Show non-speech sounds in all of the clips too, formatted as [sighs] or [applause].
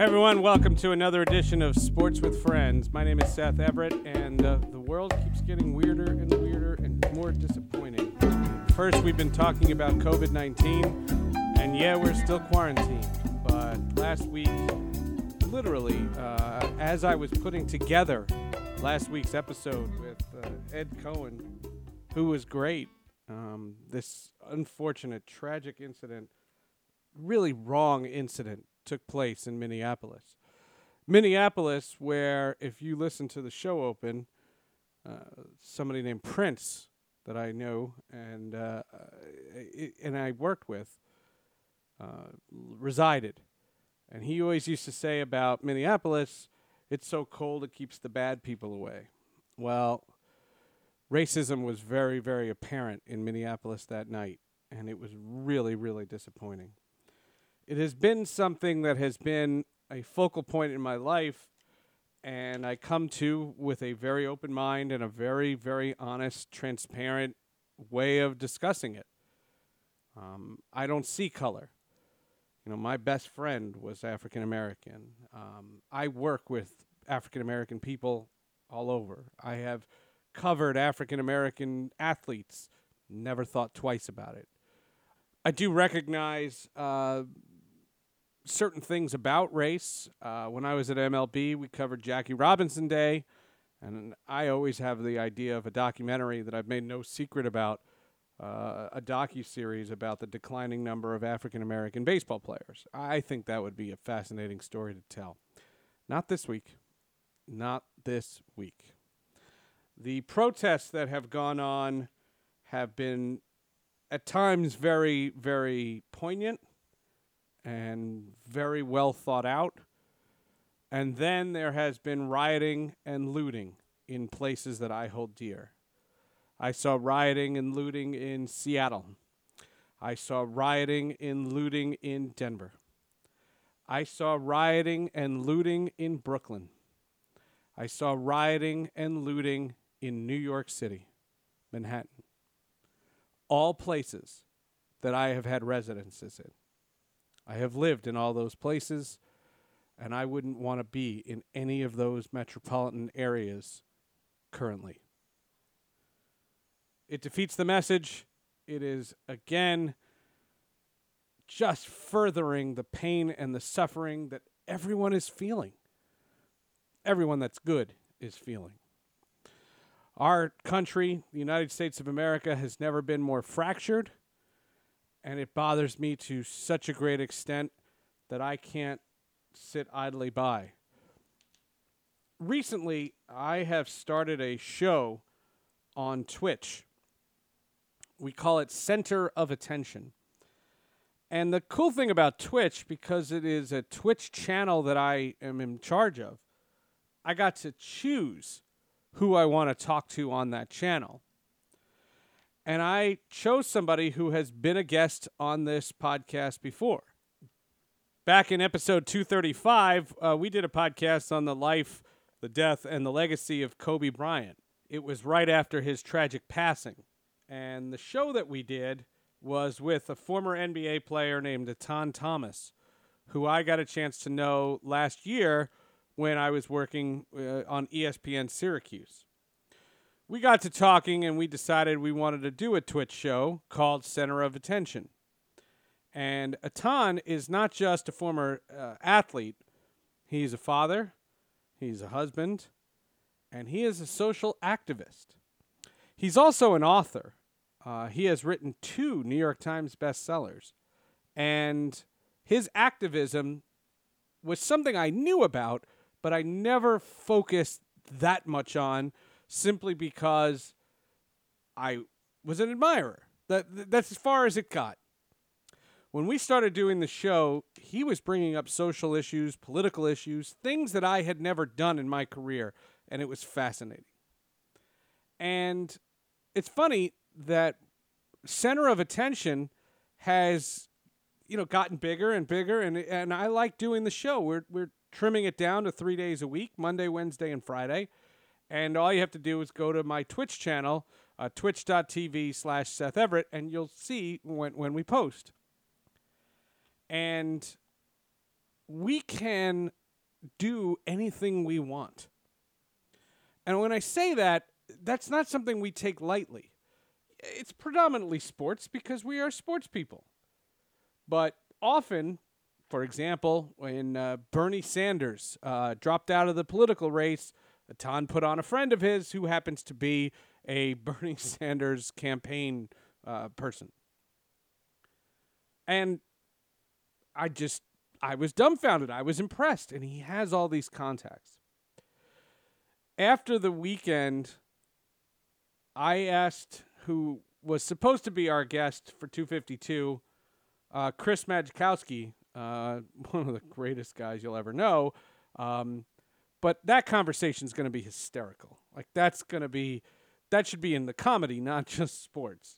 Everyone, welcome to another edition of Sports with Friends. My name is Seth Everett, and uh, the world keeps getting weirder and weirder and more disappointing. First, we've been talking about COVID 19, and yeah, we're still quarantined. But last week, literally, uh, as I was putting together last week's episode with uh, Ed Cohen, who was great, um, this unfortunate, tragic incident, really wrong incident took place in Minneapolis. Minneapolis, where if you listen to the show open, uh, somebody named Prince that I know and uh, I- and I worked with uh, resided, and he always used to say about Minneapolis, "It's so cold it keeps the bad people away." Well, racism was very very apparent in Minneapolis that night, and it was really really disappointing it has been something that has been a focal point in my life and I come to with a very open mind and a very, very honest, transparent way of discussing it. Um, I don't see color. You know, my best friend was African American. Um, I work with African American people all over. I have covered African American athletes. Never thought twice about it. I do recognize uh, certain things about race. Uh, when I was at MLB, we covered Jackie Robinson Day, and I always have the idea of a documentary that I've made no secret about, uh, a docu series about the declining number of African American baseball players. I think that would be a fascinating story to tell. Not this week. Not this week. The protests that have gone on have been at times very, very poignant and very well thought out. And then there has been rioting and looting in places that I hold dear. I saw rioting and looting in Seattle. I saw rioting and looting in Denver. I saw rioting and looting in Brooklyn. I saw rioting and looting in New York City, Manhattan. All places that I have had residences in. I have lived in all those places, and I wouldn't want to be in any of those metropolitan areas currently. It defeats the message. It is, again, just furthering the pain and the suffering that everyone is feeling. Everyone that's good is feeling. Our country, the United States of America, has never been more fractured and it bothers me to such a great extent that I can't sit idly by. Recently, I have started a show on Twitch. We call it Center of Attention. And the cool thing about Twitch, because it is a Twitch channel that I am in charge of, I got to choose who I want to talk to on that channel and I chose somebody who has been a guest on this podcast before. Back in episode 235, uh, we did a podcast on the life, the death, and the legacy of Kobe Bryant. It was right after his tragic passing. And the show that we did was with a former NBA player named Etan Thomas, who I got a chance to know last year when I was working uh, on ESPN Syracuse we got to talking and we decided we wanted to do a Twitch show called Center of Attention. And Etan is not just a former uh, athlete, he's a father, he's a husband, and he is a social activist. He's also an author. Uh, he has written two New York Times bestsellers. And his activism was something I knew about, but I never focused that much on simply because I was an admirer. That that's as far as it got. When we started doing the show, he was bringing up social issues, political issues, things that I had never done in my career, and it was fascinating. And it's funny that center of attention has you know gotten bigger and bigger and and I like doing the show. We're we're trimming it down to 3 days a week, Monday, Wednesday and Friday. And all you have to do is go to my Twitch channel, uh, twitch.tv slash Seth Everett, and you'll see when, when we post. And we can do anything we want. And when I say that, that's not something we take lightly. It's predominantly sports because we are sports people. But often, for example, when uh, Bernie Sanders uh, dropped out of the political race, Etan put on a friend of his who happens to be a [laughs] Bernie Sanders campaign uh, person. And I just, I was dumbfounded. I was impressed. And he has all these contacts. After the weekend, I asked who was supposed to be our guest for 252, uh, Chris Majkowski, uh, [laughs] one of the greatest guys you'll ever know. Um, but that conversation is going to be hysterical. Like that's going to be, that should be in the comedy, not [laughs] just sports.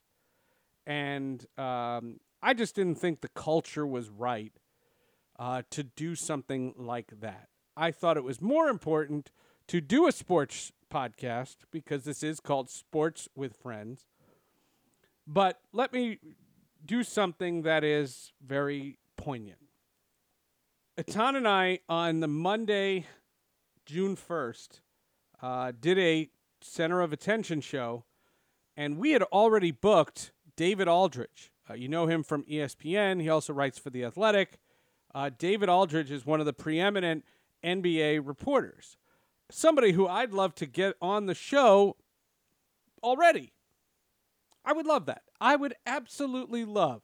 And um, I just didn't think the culture was right uh, to do something like that. I thought it was more important to do a sports podcast because this is called Sports with Friends. But let me do something that is very poignant. Etan and I, on the Monday, June 1st, uh, did a Center of Attention show, and we had already booked David Aldridge. Uh, you know him from ESPN. He also writes for The Athletic. Uh, David Aldridge is one of the preeminent NBA reporters somebody who I'd love to get on the show already. I would love that. I would absolutely love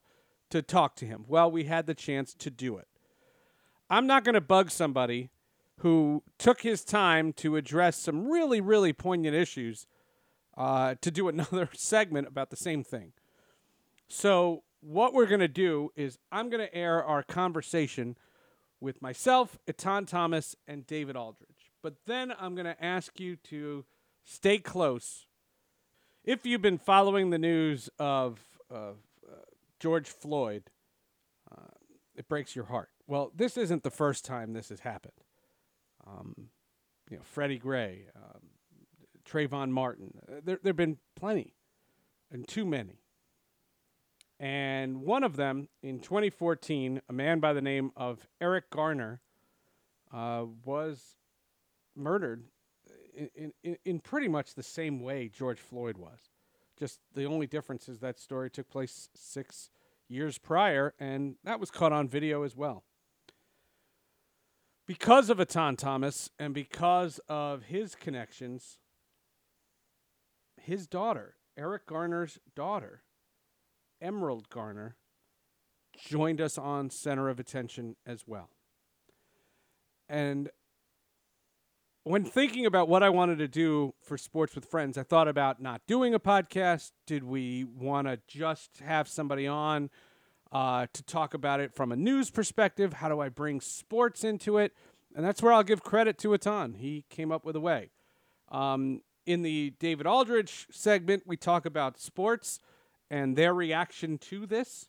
to talk to him while we had the chance to do it. I'm not going to bug somebody who took his time to address some really, really poignant issues uh, to do [laughs] another segment about the same thing. So, what we're going to do is I'm going to air our conversation with myself, Etan Thomas, and David Aldridge. But then I'm going to ask you to stay close. If you've been following the news of, of uh, George Floyd, uh, it breaks your heart. Well, this isn't the first time this has happened. Um, you know, Freddie Gray, um, Trayvon Martin. Uh, there, there have been plenty, and too many. And one of them in 2014, a man by the name of Eric Garner, uh, was murdered in, in, in pretty much the same way George Floyd was. Just the only difference is that story took place six years prior, and that was caught on video as well. Because of Etan Thomas and because of his connections, his daughter, Eric Garner's daughter, Emerald Garner, joined us on Center of Attention as well. And when thinking about what I wanted to do for Sports with Friends, I thought about not doing a podcast. Did we want to just have somebody on uh, to talk about it from a news perspective? How do I bring sports into it? And that's where I'll give credit to Etan. He came up with a way. Um, in the David Aldridge segment, we talk about sports and their reaction to this.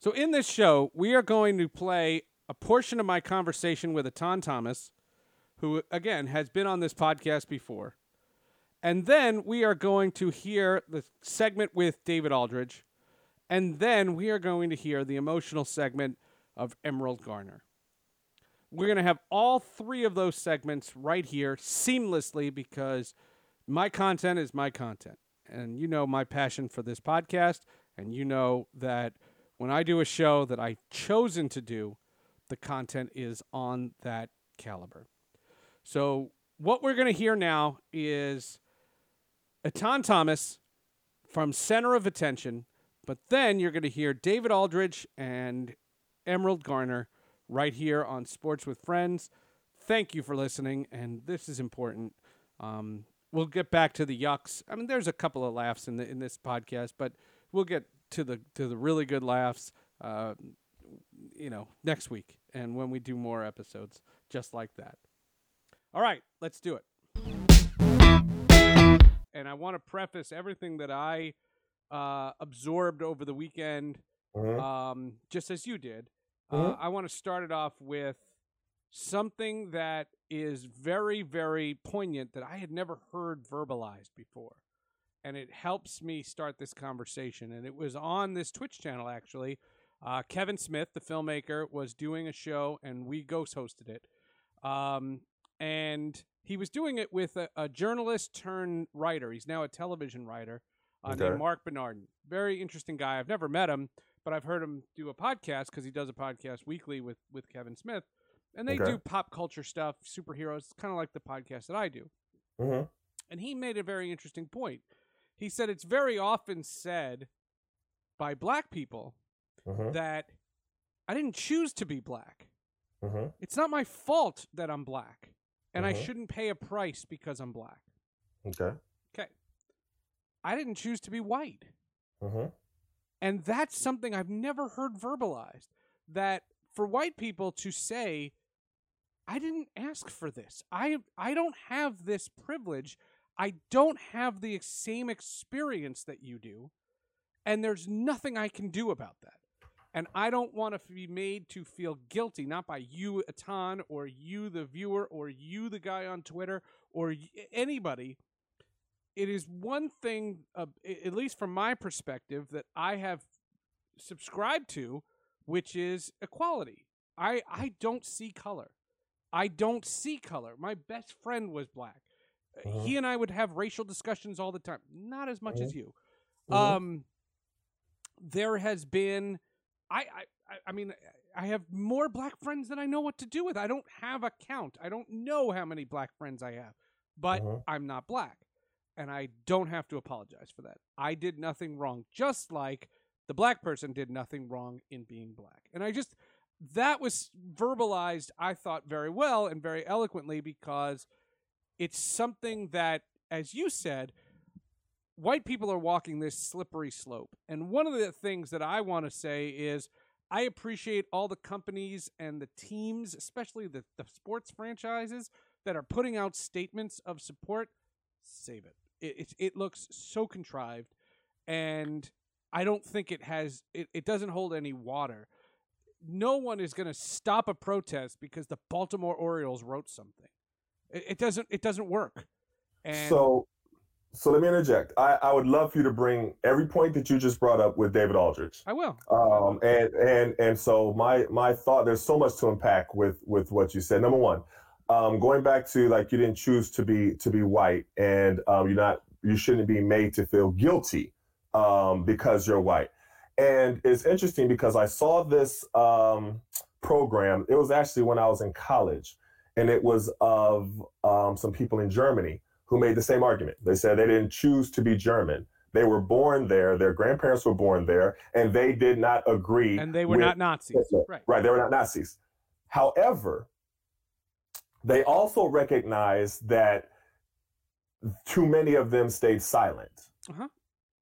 So, in this show, we are going to play a portion of my conversation with Etan Thomas who, again, has been on this podcast before. And then we are going to hear the segment with David Aldridge. And then we are going to hear the emotional segment of Emerald Garner. We're going to have all three of those segments right here seamlessly because my content is my content. And you know my passion for this podcast. And you know that when I do a show that I've chosen to do, the content is on that caliber. So what we're going to hear now is Etan Thomas from Center of Attention, but then you're going to hear David Aldridge and Emerald Garner right here on Sports with Friends. Thank you for listening, and this is important. Um, we'll get back to the yucks. I mean, there's a couple of laughs in the in this podcast, but we'll get to the to the really good laughs, uh, you know, next week, and when we do more episodes just like that. All right, let's do it. And I want to preface everything that I uh, absorbed over the weekend, mm-hmm. um, just as you did. Uh, mm-hmm. Uh, I want to start it off with something that is very, very poignant that I had never heard verbalized before. And it helps me start this conversation. And it was on this Twitch channel, actually. Uh, Kevin Smith, the filmmaker, was doing a show, and we ghost hosted it. Um, and he was doing it with a, a journalist turned writer. He's now a television writer uh, Okay. named Marc Bernardin. Very interesting guy. I've never met him, but I've heard him do a podcast because he does a podcast weekly with with Kevin Smith, and they Okay. do pop culture stuff, superheroes, kind of like the podcast that I do. hmm And he made a very interesting point. He said it's very often said by black people hmm that I didn't choose to be black. hmm It's not my fault that I'm black, and I Mhm. shouldn't pay a price because I'm black. Okay. Okay. I didn't choose to be white. hmm And that's something I've never heard verbalized. That for white people to say, I didn't ask for this. I I don't have this privilege. I don't have the same experience that you do. And there's nothing I can do about that. And I don't want to be made to feel guilty, not by you, Etan, or you, the viewer, or you, the guy on Twitter, or y- anybody. It is one thing, uh, at least from my perspective, that I have subscribed to, which is equality. I, I don't see color. I don't see color. My best friend was black. Uh, Mhm. He and I would have racial discussions all the time. Not as much as you. Mhm. Um, there has been, I, I, I- mean, I have more black friends than I know what to do with. I don't have a count. I don't know how many black friends I have, but. I'm not black, and I don't have to apologize for that. I did nothing wrong, just like the black person did nothing wrong in being black. And I just that was verbalized, I thought, very well and very eloquently because it's something that, as you said, white people are walking this slippery slope. And one of the things that I want to say is I appreciate all the companies and the teams, especially the, the sports franchises, that are putting out statements of support. Save it. It, it, it looks so contrived. And I don't think it has, it, it doesn't hold any water. No one is going to stop a protest because the Baltimore Orioles wrote something. It, it doesn't, it doesn't work. And So, so let me interject. I, I would love for you to bring every point that you just brought up with David Aldridge. I will. Um, and and and so my my thought. There's so much to unpack with with what you said. Number one, um, going back to like you didn't choose to be to be white, and um, you're not you shouldn't be made to feel guilty um, because you're white. And it's interesting because I saw this um, program. It was actually when I was in college, and it was of um, some people in Germany who made the same argument. They said they didn't choose to be German. They were born there. Their grandparents were born there, and they did not agree. And they were not Nazis. Hitler. Right. Right. They were not Nazis. However, they also recognized that too many of them stayed silent. Uh-huh.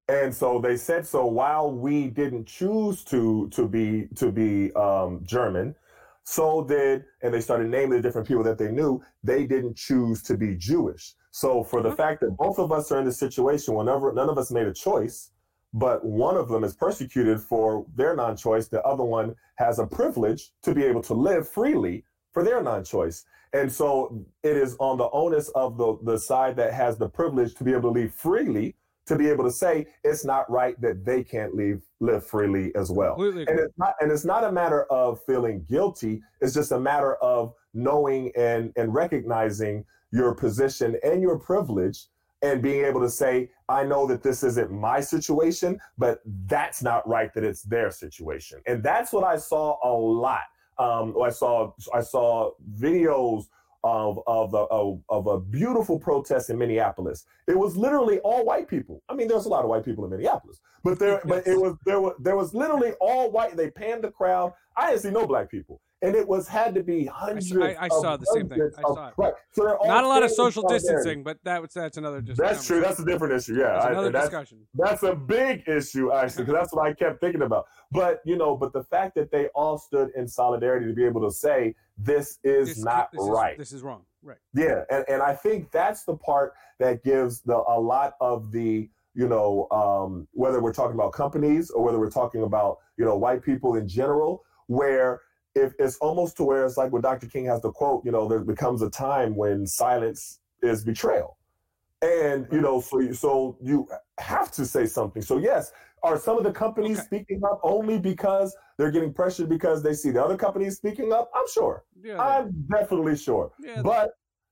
And so they said, so while we didn't choose to to be to be um, German, so did, and they started naming the different people that they knew. They didn't choose to be Jewish. So for the Uh-huh. fact that both of us are in this situation, whenever none of us made a choice, but one of them is persecuted for their non-choice, the other one has a privilege to be able to live freely for their non-choice. And so it is on the onus of the the side that has the privilege to be able to leave freely to be able to say it's not right that they can't leave live freely as well. Completely And it's not and it's not a matter of feeling guilty, it's just a matter of knowing and and recognizing your position and your privilege and being able to say I know that this isn't my situation, but that's not right that it's their situation. And that's what I saw a lot. Um, I saw I saw videos of of a, of, of a beautiful protest in Minneapolis. It was literally all white people. I mean, there's a lot of white people in Minneapolis, but there but it was there was there was literally all white. They panned the crowd. I didn't see no black people. And it was had to be hundreds. I- I of saw the same thing. I of- saw it. Right. So Not a lot of social distancing, but that was that's another That's true. That's a different issue. Yeah, That's I- another that's, discussion. that's a big issue actually, because that's what I kept thinking about. But you know, but the fact that they all stood in solidarity to be able to say this is This- not this is- right. This is wrong. Right. Yeah, and, and I think that's the part that gives the a lot of the you know um, whether we're talking about companies or whether we're talking about you know white people in general, where if it's almost to where it's like what Dr. King has the quote, you know, there becomes a time when silence is betrayal. And you know, so you, so you have to say something. So yes, are some of the companies Okay. speaking up only because they're getting pressured because they see the other companies speaking up? I'm sure. Yeah, I'm definitely sure. yeah, But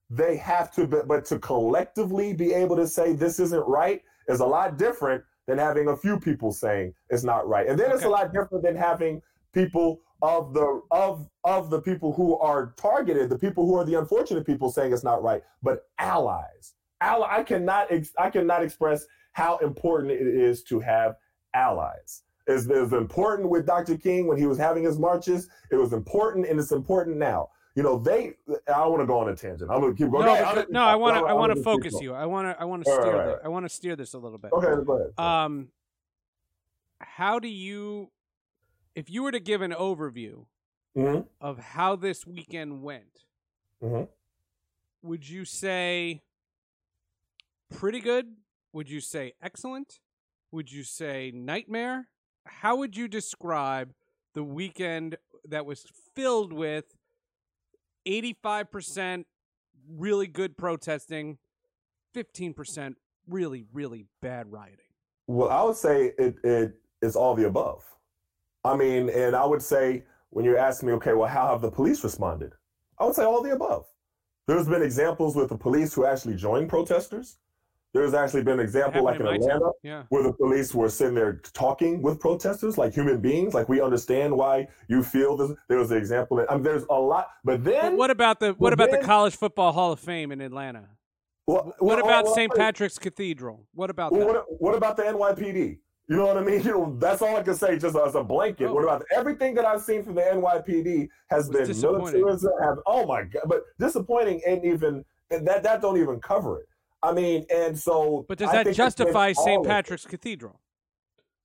they have to, but, but to collectively be able to say this isn't right is a lot different than having a few people saying it's not right. And then it's a lot different than having people of the of of the people who are targeted, the people who are the unfortunate people saying it's not right, but allies. Ally, I cannot ex, I cannot express how important it is to have allies. It's, it important with Dr. King when he was having his marches. It was important, and it's important now. You know, they. I don't want to go on a tangent. I'm gonna keep going. no. I'm- no, I want to. I want to focus you. I want to. I want to steer. right, thi- right. I want to steer this a little bit. Okay, go ahead. Um, how do you, if you were to give an overview Mhm. of how this weekend went, Mhm. would you say pretty good? Would you say excellent? Would you say nightmare? How would you describe the weekend that was filled with 85% really good protesting, 15% really, really bad rioting? Well, I would say it it is all the above. I mean, and I would say when you ask me, okay, well, how have the police responded? I would say all the above. There's been examples with the police who actually joined protesters. There's actually been an example like in. Atlanta Yeah. where the police were sitting there talking with protesters like human beings, like we understand why you feel this. There was an example. I mean, there's a lot, but then But what about the what about the College Football Hall of Fame in Atlanta? well, What well, about well, St. Patrick's Cathedral? What about Well, that? what, what about the NYPD? You know what I mean? [laughs] You know, that's all I can say, just as a blanket. Oh. What about everything that I've seen from the NYPD has been militarism? Have, oh my god! But disappointing ain't even and that. That don't even cover it. I mean, and so. But does I that justify St. Patrick's Cathedral?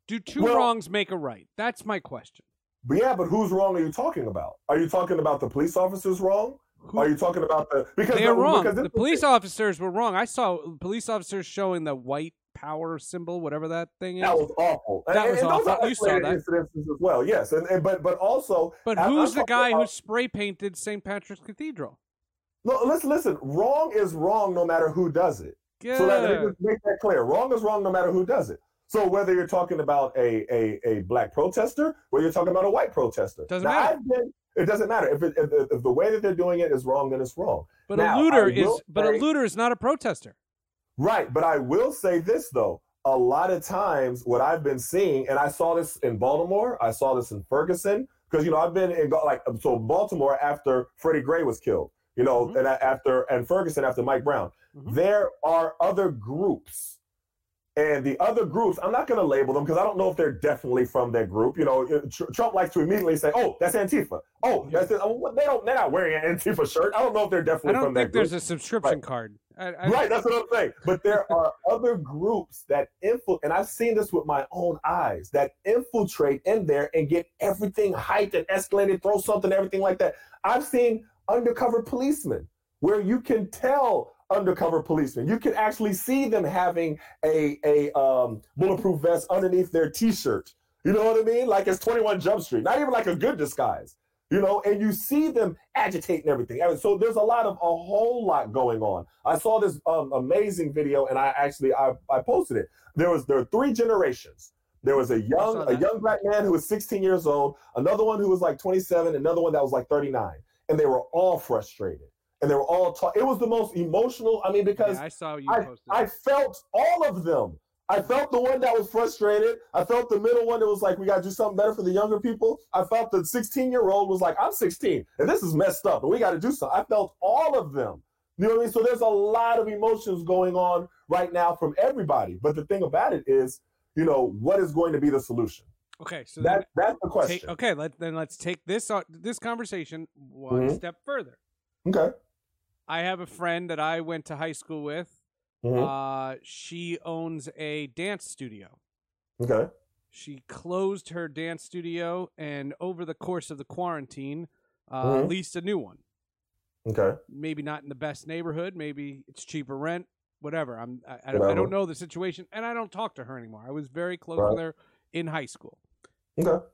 Do two Well- wrongs make a right? That's my question. But yeah, but whose wrong are you talking about? Are you talking about the police officers wrong? Who, Are you talking about the because they're wrong. Because The police officers were wrong. I saw police officers showing the white power symbol, whatever that thing is. That was awful. That and, was and awful. You saw that. incidences as well. Yes, and, and but but also. but I- who's the talking guy who spray painted St. Patrick's Cathedral? No, listen, listen. Wrong is wrong, no matter who does it. Yeah. So let me just make that clear. Wrong is wrong no matter who does it. So whether you're talking about a a, a black protester or you're talking about a white protester, Doesn't now, matter. Been, it doesn't matter if, it, if if the way that they're doing it is wrong, then it's wrong. but now, a looter is will but a looter is not a protester. Right, but I will say this though. A lot of times, what I've been seeing, and I saw this in Baltimore, I saw this in Ferguson, because you know I've been in like so Baltimore after Freddie Gray was killed, you know, Mhm. and after and Ferguson after Mike Brown. Mhm. There are other groups, and the other groups, I'm not going to label them because I don't know if they're definitely from that group. You know, Tr- Trump likes to immediately say, "Oh, that's Antifa." Oh, Yeah. that's it. Oh, they don't. They're not wearing an Antifa shirt. I don't know if they're definitely. I don't from think group. there's a subscription card. I, I, Right, that's what I'm saying. But there are other groups that infiltrate, and I've seen this with my own eyes, that infiltrate in there and get everything hyped and escalated, throw something, everything like that. I've seen undercover policemen where you can tell undercover policemen. You can actually see them having a a um, bulletproof vest underneath their T-shirt. You know what I mean? Like it's 21 Jump Street. Not even like a good disguise. You know, and you see them agitating everything. So there's a lot of a whole lot going on. I saw this um, amazing video, and I actually I, I posted it. There was there were three generations. There was a young a young black man who was 16 years old, another one who was like 27, another one that was like 39, and they were all frustrated, and they were all ta- It was the most emotional. I mean, because yeah, I saw you I, posted. I felt all of them. I felt the one that was frustrated. I felt the middle one that was like, we got to do something better for the younger people. I felt the 16 year old was like, I'm 16 and this is messed up and we got to do something. I felt all of them. You know what I mean? So there's a lot of emotions going on right now from everybody. But the thing about it is, you know, what is going to be the solution? okay, so That, that's the question. take, okay, let, then let's take this uh, this conversation one Mhm. step further. Okay. I have a friend that I went to high school with. Mhm. Uh, she owns a dance studio. Okay. She closed her dance studio and over the course of the quarantine, uh, Mhm. leased a new one. Okay. Maybe not in the best neighborhood. Maybe it's cheaper rent. Whatever. I'm. I, I, don't, I don't know the situation, and I don't talk to her anymore. I was very close Right. with her in high school. Okay.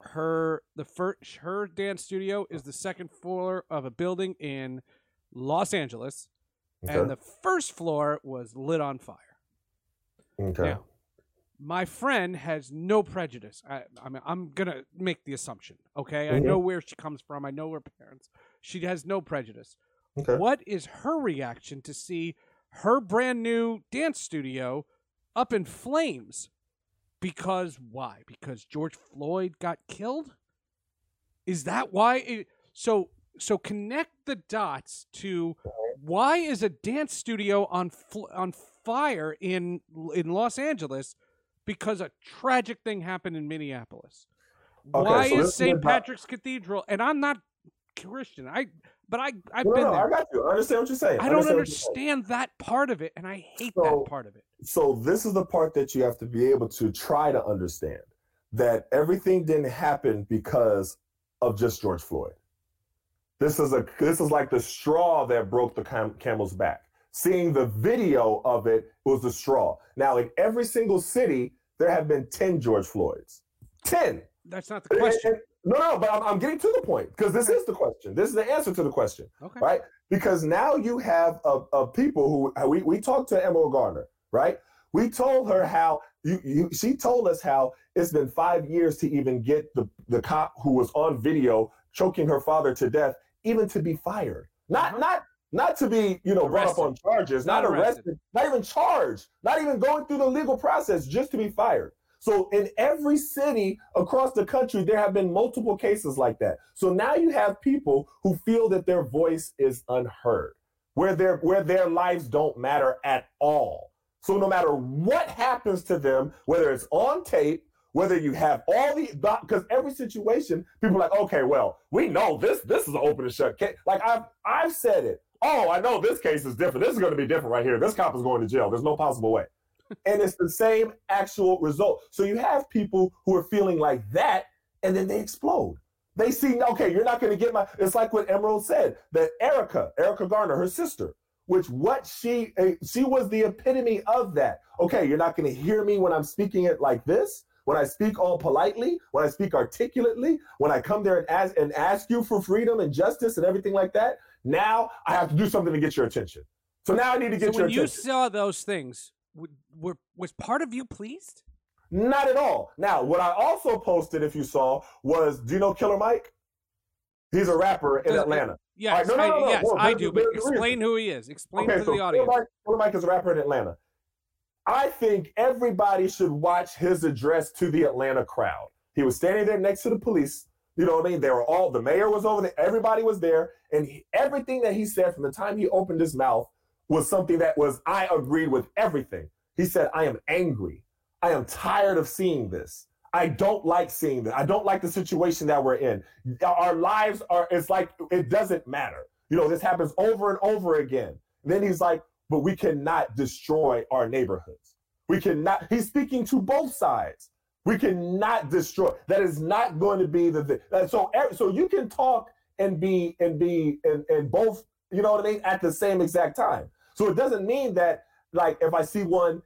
Her the first her dance studio is the second floor of a building in Los Angeles. Okay. And the first floor was lit on fire. Okay. Now, my friend has no prejudice. I, I mean, I'm gonna make the assumption. Okay, mm-hmm. I know where she comes from. I know her parents. She has no prejudice. Okay. What is her reaction to see her brand new dance studio up in flames? Because why? Because George Floyd got killed. Is that why? It, so so connect the dots to why is a dance studio on fl- on fire in in Los Angeles because a tragic thing happened in Minneapolis. Okay, Why so is St. Patrick's Cathedral? And I'm not Christian. I but I I've no, been no, there. I got you. I understand what you're saying. I, I don't understand that part of it, and I hate so, that part of it. So this is the part that you have to be able to try to understand that everything didn't happen because of just George Floyd. This is a this is like the straw that broke the cam- camel's back. Seeing the video of it was the straw. Now, in every single city, there have been 10 George Floyds. 10. That's not the question. And, and, no, no, but I'm, I'm, getting to the point because this is the question. This is the answer to the question. Okay. Right? Because now you have a, a people who we, we talked to Emerald Garner, right? We told her how you, you she told us how it's been five years to even get the, the cop who was on video choking her father to death, even to be fired. Not uh-huh. not not to be, you know, arrested. brought up on charges, not, not arrested. arrested, not even charged, not even going through the legal process, just to be fired. So in every city across the country, there have been multiple cases like that. So now you have people who feel that their voice is unheard, where their where their lives don't matter at all. So no matter what happens to them, whether it's on tape, whether you have all the because every situation, people are like, okay, well, we know this this is an open and shut case. Like I've I've said it oh, I know this case is different. This is going to be different right here. This cop is going to jail. There's no possible way. and it's the same actual result. So you have people who are feeling like that, and then they explode. They see, okay, you're not going to get my. It's like what Emerald said that Erica, Erica Garner, her sister, which what she eh, she was the epitome of that. Okay, you're not going to hear me when I'm speaking it like this. When I speak all politely, when I speak articulately, when I come there and ask and ask you for freedom and justice and everything like that, now I have to do something to get your attention. So now I need to get so your when attention. When you saw those things, were, was part of you pleased? Not at all. Now, what I also posted, if you saw, was do you know Killer Mike? He's a rapper in Atlanta. Yes, right, no, no, no, no, yes, I do. But explain who he is. Explain okay, to so the audience. Killer Mike, Killer Mike is a rapper in Atlanta. I think everybody should watch his address to the Atlanta crowd. He was standing there next to the police. You know what I mean? They were all, the mayor was over there, everybody was there. And he, everything that he said from the time he opened his mouth was something that was, I agreed with everything. He said, I am angry. I am tired of seeing this. I don't like seeing this. I don't like the situation that we're in. Our lives are, it's like, it doesn't matter. You know, this happens over and over again. And then he's like, but we cannot destroy our neighborhoods. We cannot, he's speaking to both sides. We cannot destroy. That is not going to be the thing. Uh, so, er, so you can talk and be and be and, and both, you know what I mean, at the same exact time. So it doesn't mean that like if I see one,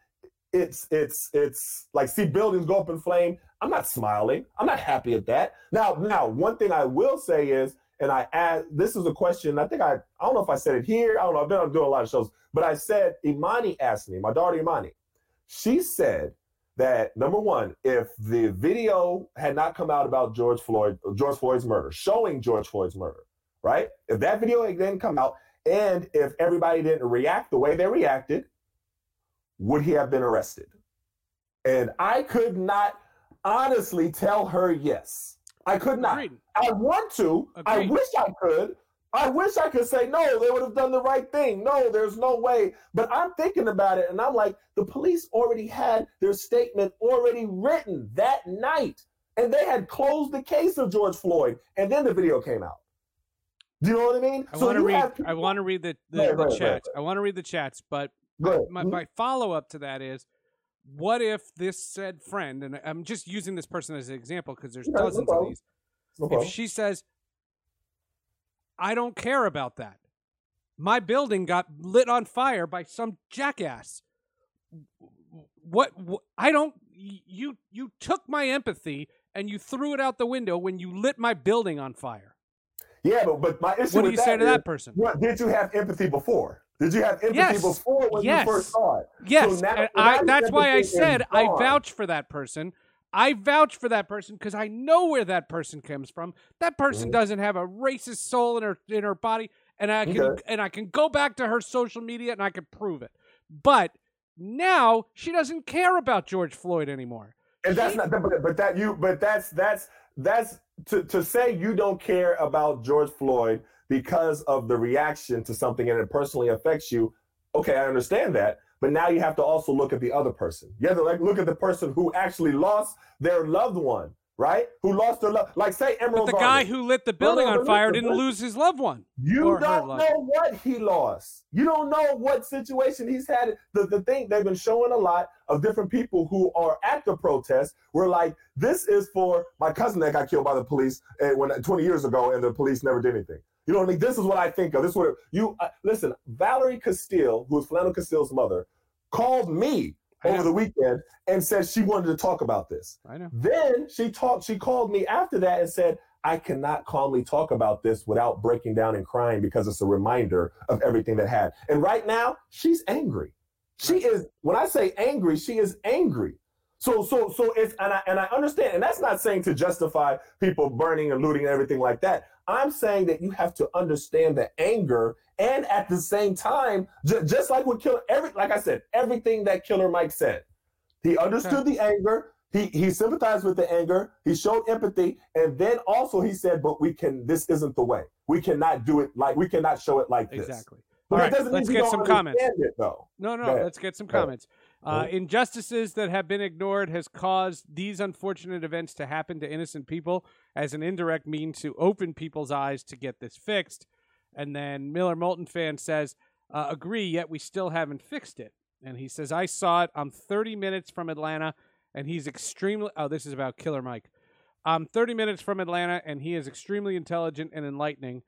it's it's it's like see buildings go up in flame. I'm not smiling. I'm not happy at that. Now, now one thing I will say is, and I add this is a question. I think I I don't know if I said it here. I don't know. I've been doing a lot of shows, but I said Imani asked me, my daughter Imani. She said that number one, if the video had not come out about George Floyd, George Floyd's murder, showing George Floyd's murder, right? If that video didn't come out, and if everybody didn't react the way they reacted, would he have been arrested? And I could not honestly tell her yes. I could not. Agreed. I want to. Agreed. I wish I could, I wish I could say, no, they would have done the right thing. No, there's no way. But I'm thinking about it and I'm like, the police already had their statement already written that night. And they had closed the case of George Floyd. And then the video came out. Do you know what I mean? I so want to read. I want to read the, the, the chats. I want to read the chats, but my, mm-hmm. my, my follow up to that is, what if this said friend, and I'm just using this person as an example because there's dozens no of these. No if she says, I don't care about that. My building got lit on fire by some jackass. What, what I don't you you took my empathy and you threw it out the window when you lit my building on fire. Yeah, but but my issue. What do you say to is, that person? What, did you have empathy before? Did you have empathy Yes. before when Yes. you first saw it? Yes, now- now I, that's why I said I vouch for that person. I vouch for that person because I know where that person comes from. That person Mhm. doesn't have a racist soul in her in her body, and I can Okay. and I can go back to her social media and I can prove it. But now she doesn't care about George Floyd anymore. And that's She- not, but, but that you, but that's that's that's to to say you don't care about George Floyd because of the reaction to something and it personally affects you. Okay, I understand that, but now you have to also look at the other person. You have to like look at the person who actually lost their loved one, right? Who lost their love, like say But Emerald. the guy who lit the building no, on fire didn't lose his loved one. You don't know what he lost. You don't know what situation he's had. The, the thing they've been showing a lot of different people who are at the protest were like, this is for my cousin that got killed by the police uh, when 20 years ago, and the police never did anything. You know what I mean? This is what I think of. This is what you uh, listen. Valerie Castile, who is Philando Castile's mother, called me over the weekend and said she wanted to talk about this. I know. Then she talked. She called me after that and said, "I cannot calmly talk about this without breaking down and crying because it's a reminder of everything that had." And right now, she's angry. She is. When I say angry, she is angry. So, so, so it's and I and I understand, and that's not saying to justify people burning and looting and everything like that. I'm saying that you have to understand the anger, and at the same time, ju- just like with Killer, every like I said, everything that Killer Mike said, he understood the anger. He he sympathized with the anger. He showed empathy, and then also he said, "But we can. This isn't the way. We cannot do it like we cannot show it like this." Exactly. But All right, doesn't mean let's get some comments. It. No, no, let's get some comments. Uh, injustices that have been ignored has caused these unfortunate events to happen to innocent people as an indirect means to open people's eyes to get this fixed. And then Miller Molten fan says, uh, agree, yet we still haven't fixed it. And he says, I saw it. I'm 30 minutes from Atlanta, and he's extremely. Oh, this is about Killer Mike. I'm 30 minutes from Atlanta, and he is extremely intelligent and enlightening.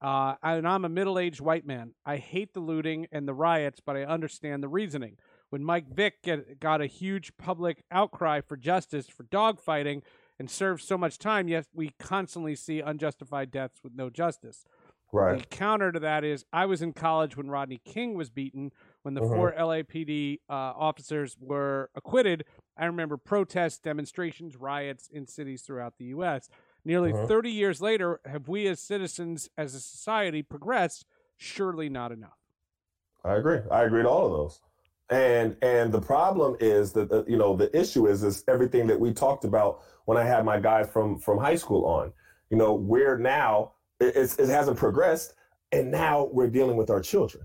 Uh, and I'm a middle aged white man. I hate the looting and the riots, but I understand the reasoning. When Mike Vick get, got a huge public outcry for justice for dogfighting and served so much time, yet we constantly see unjustified deaths with no justice. The counter to that is I was in college when Rodney King was beaten, when the Mhm. four LAPD uh, officers were acquitted. I remember protests, demonstrations, riots in cities throughout the U.S. Nearly Mhm. 30 years later, have we as citizens, as a society, progressed? Surely not enough. I agree. I agree to all of those. And and the problem is that uh, you know the issue is is everything that we talked about when I had my guys from from high school on. You know, we're now it, it hasn't progressed, and now we're dealing with our children.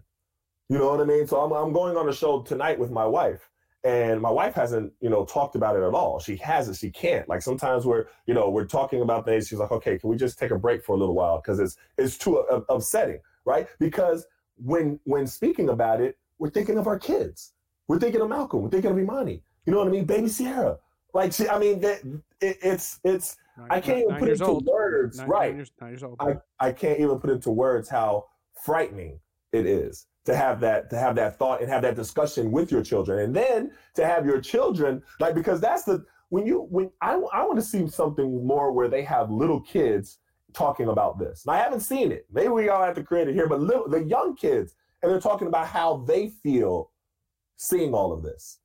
You know what I mean? So I'm I'm going on a show tonight with my wife, and my wife hasn't you know talked about it at all. She hasn't. She can't. Like sometimes we're you know we're talking about things. She's like, okay, can we just take a break for a little while because it's it's too uh, upsetting, right? Because when when speaking about it, we're thinking of our kids. We're thinking of Malcolm. We're thinking of Imani. You know what I mean? Baby Sierra. Like, she, I mean, that it, it's it's. Nine- I can't even nine put years into old. words, right? Years, years. I, I can't even put into words how frightening it is to have that to have that thought and have that discussion with your children and then to have your children like because that's the when you when I, I want to see something more where they have little kids talking about this and i haven't seen it maybe we all have to create it here but little the young kids and they're talking about how they feel seeing all of this.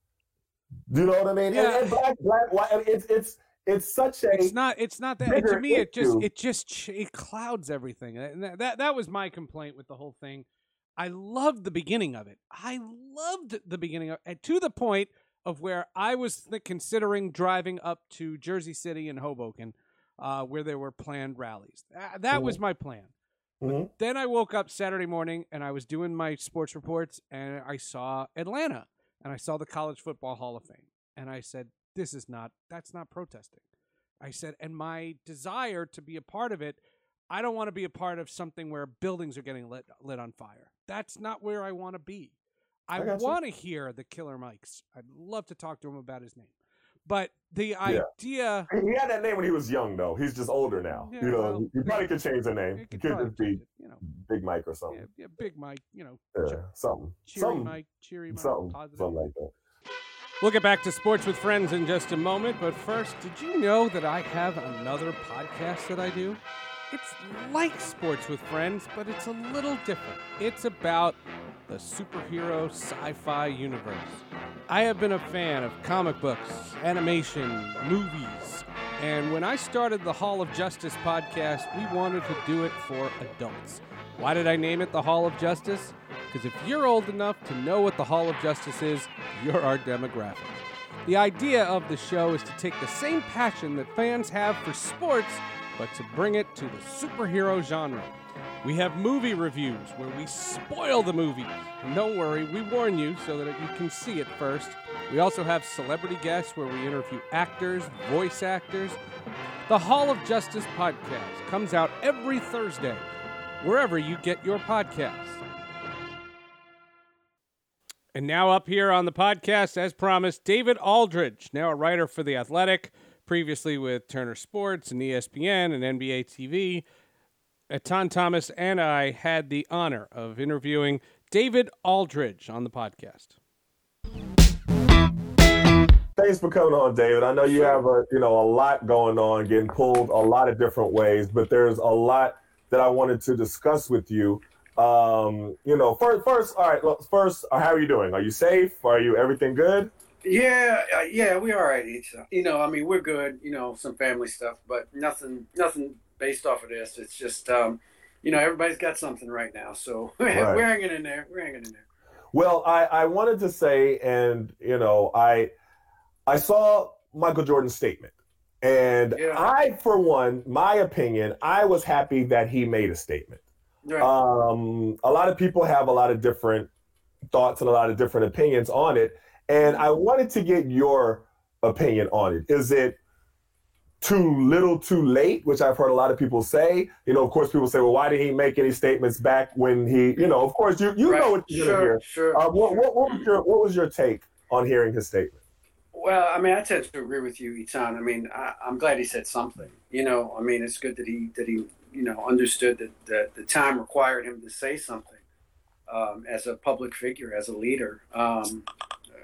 Do you know what i mean? Yeah. and, and black black white it's it's it's such a it's not it's not that to me it just it just ch- it clouds everything. And that, that that was my complaint with the whole thing. I loved the beginning of it. I loved the beginning of and to the point of where i was considering driving up to jersey city and hoboken uh, where there were planned rallies. That, that was my plan Mhm. then i woke up saturday morning and i was doing my sports reports and i saw atlanta and i saw the college football hall of fame and i said this is not that's not protesting I said, and my desire to be a part of it, I don't want to be a part of something where buildings are getting lit lit on fire. That's not where I want to be. I, I want to hear the Killer Mikes. I'd love to talk to him about his name. But the Yeah. idea, He had that name when he was young, though. He's just older now. Yeah, you know, well, you probably could change the name. it could could just be it, you know, Big Mike or yeah, something. yeah, Big Mike, you know, Yeah, something. cheery something, Mike, cheery Mike, something, positive. something like that. We'll get back to sports with friends in just a moment, but first, did you know that I have another podcast that I do? It's like sports with friends, but it's a little different. It's about the superhero sci fi universe. I have been a fan of comic books, animation, movies, and when I started the Hall of Justice podcast, we wanted to do it for adults. Why did I name it the Hall of Justice? Because if you're old enough to know what the Hall of Justice is, you're our demographic. The idea of the show is to take the same passion that fans have for sports, but to bring it to the superhero genre. We have movie reviews where we spoil the movie. And don't worry, we warn you so that you can see it first. We also have celebrity guests where we interview actors, voice actors. The Hall of Justice podcast comes out every Thursday, wherever you get your podcasts. And now, up here on the podcast, as promised, David Aldridge, now a writer for The Athletic, previously with Turner Sports and ESPN and NBA TV. Etan Thomas and I had the honor of interviewing David Aldridge on the podcast. Thanks for coming on, David. I know you have a you know a lot going on, getting pulled a lot of different ways, but there's a lot that I wanted to discuss with you. Um, you know, first, first, all right. Well, first, uh, how are you doing? Are you safe? Are you everything good? Yeah, uh, yeah, we are all right. You know, I mean, we're good. You know, some family stuff, but nothing, nothing based off of this. It's just, um, you know, everybody's got something right now, so [laughs] right. we're hanging in there. We're hanging in there. Well, I, I wanted to say, and you know, I I saw Michael Jordan's statement, and yeah. I, for one, my opinion, I was happy that he made a statement. Right. Um, a lot of people have a lot of different thoughts and a lot of different opinions on it, and I wanted to get your opinion on it. Is it too little too late, which I've heard a lot of people say. You know, of course, people say, well, why did he make any statements back when he, you know, of course, you, you right. know what you're sure, hear. Sure, uh, what, what, what, was your, what was your take on hearing his statement? Well, I mean, I tend to agree with you, Etan. I mean, I, am glad he said something. You know, I mean, it's good that he that he you know understood that, that the time required him to say something um, as a public figure, as a leader. Um, uh,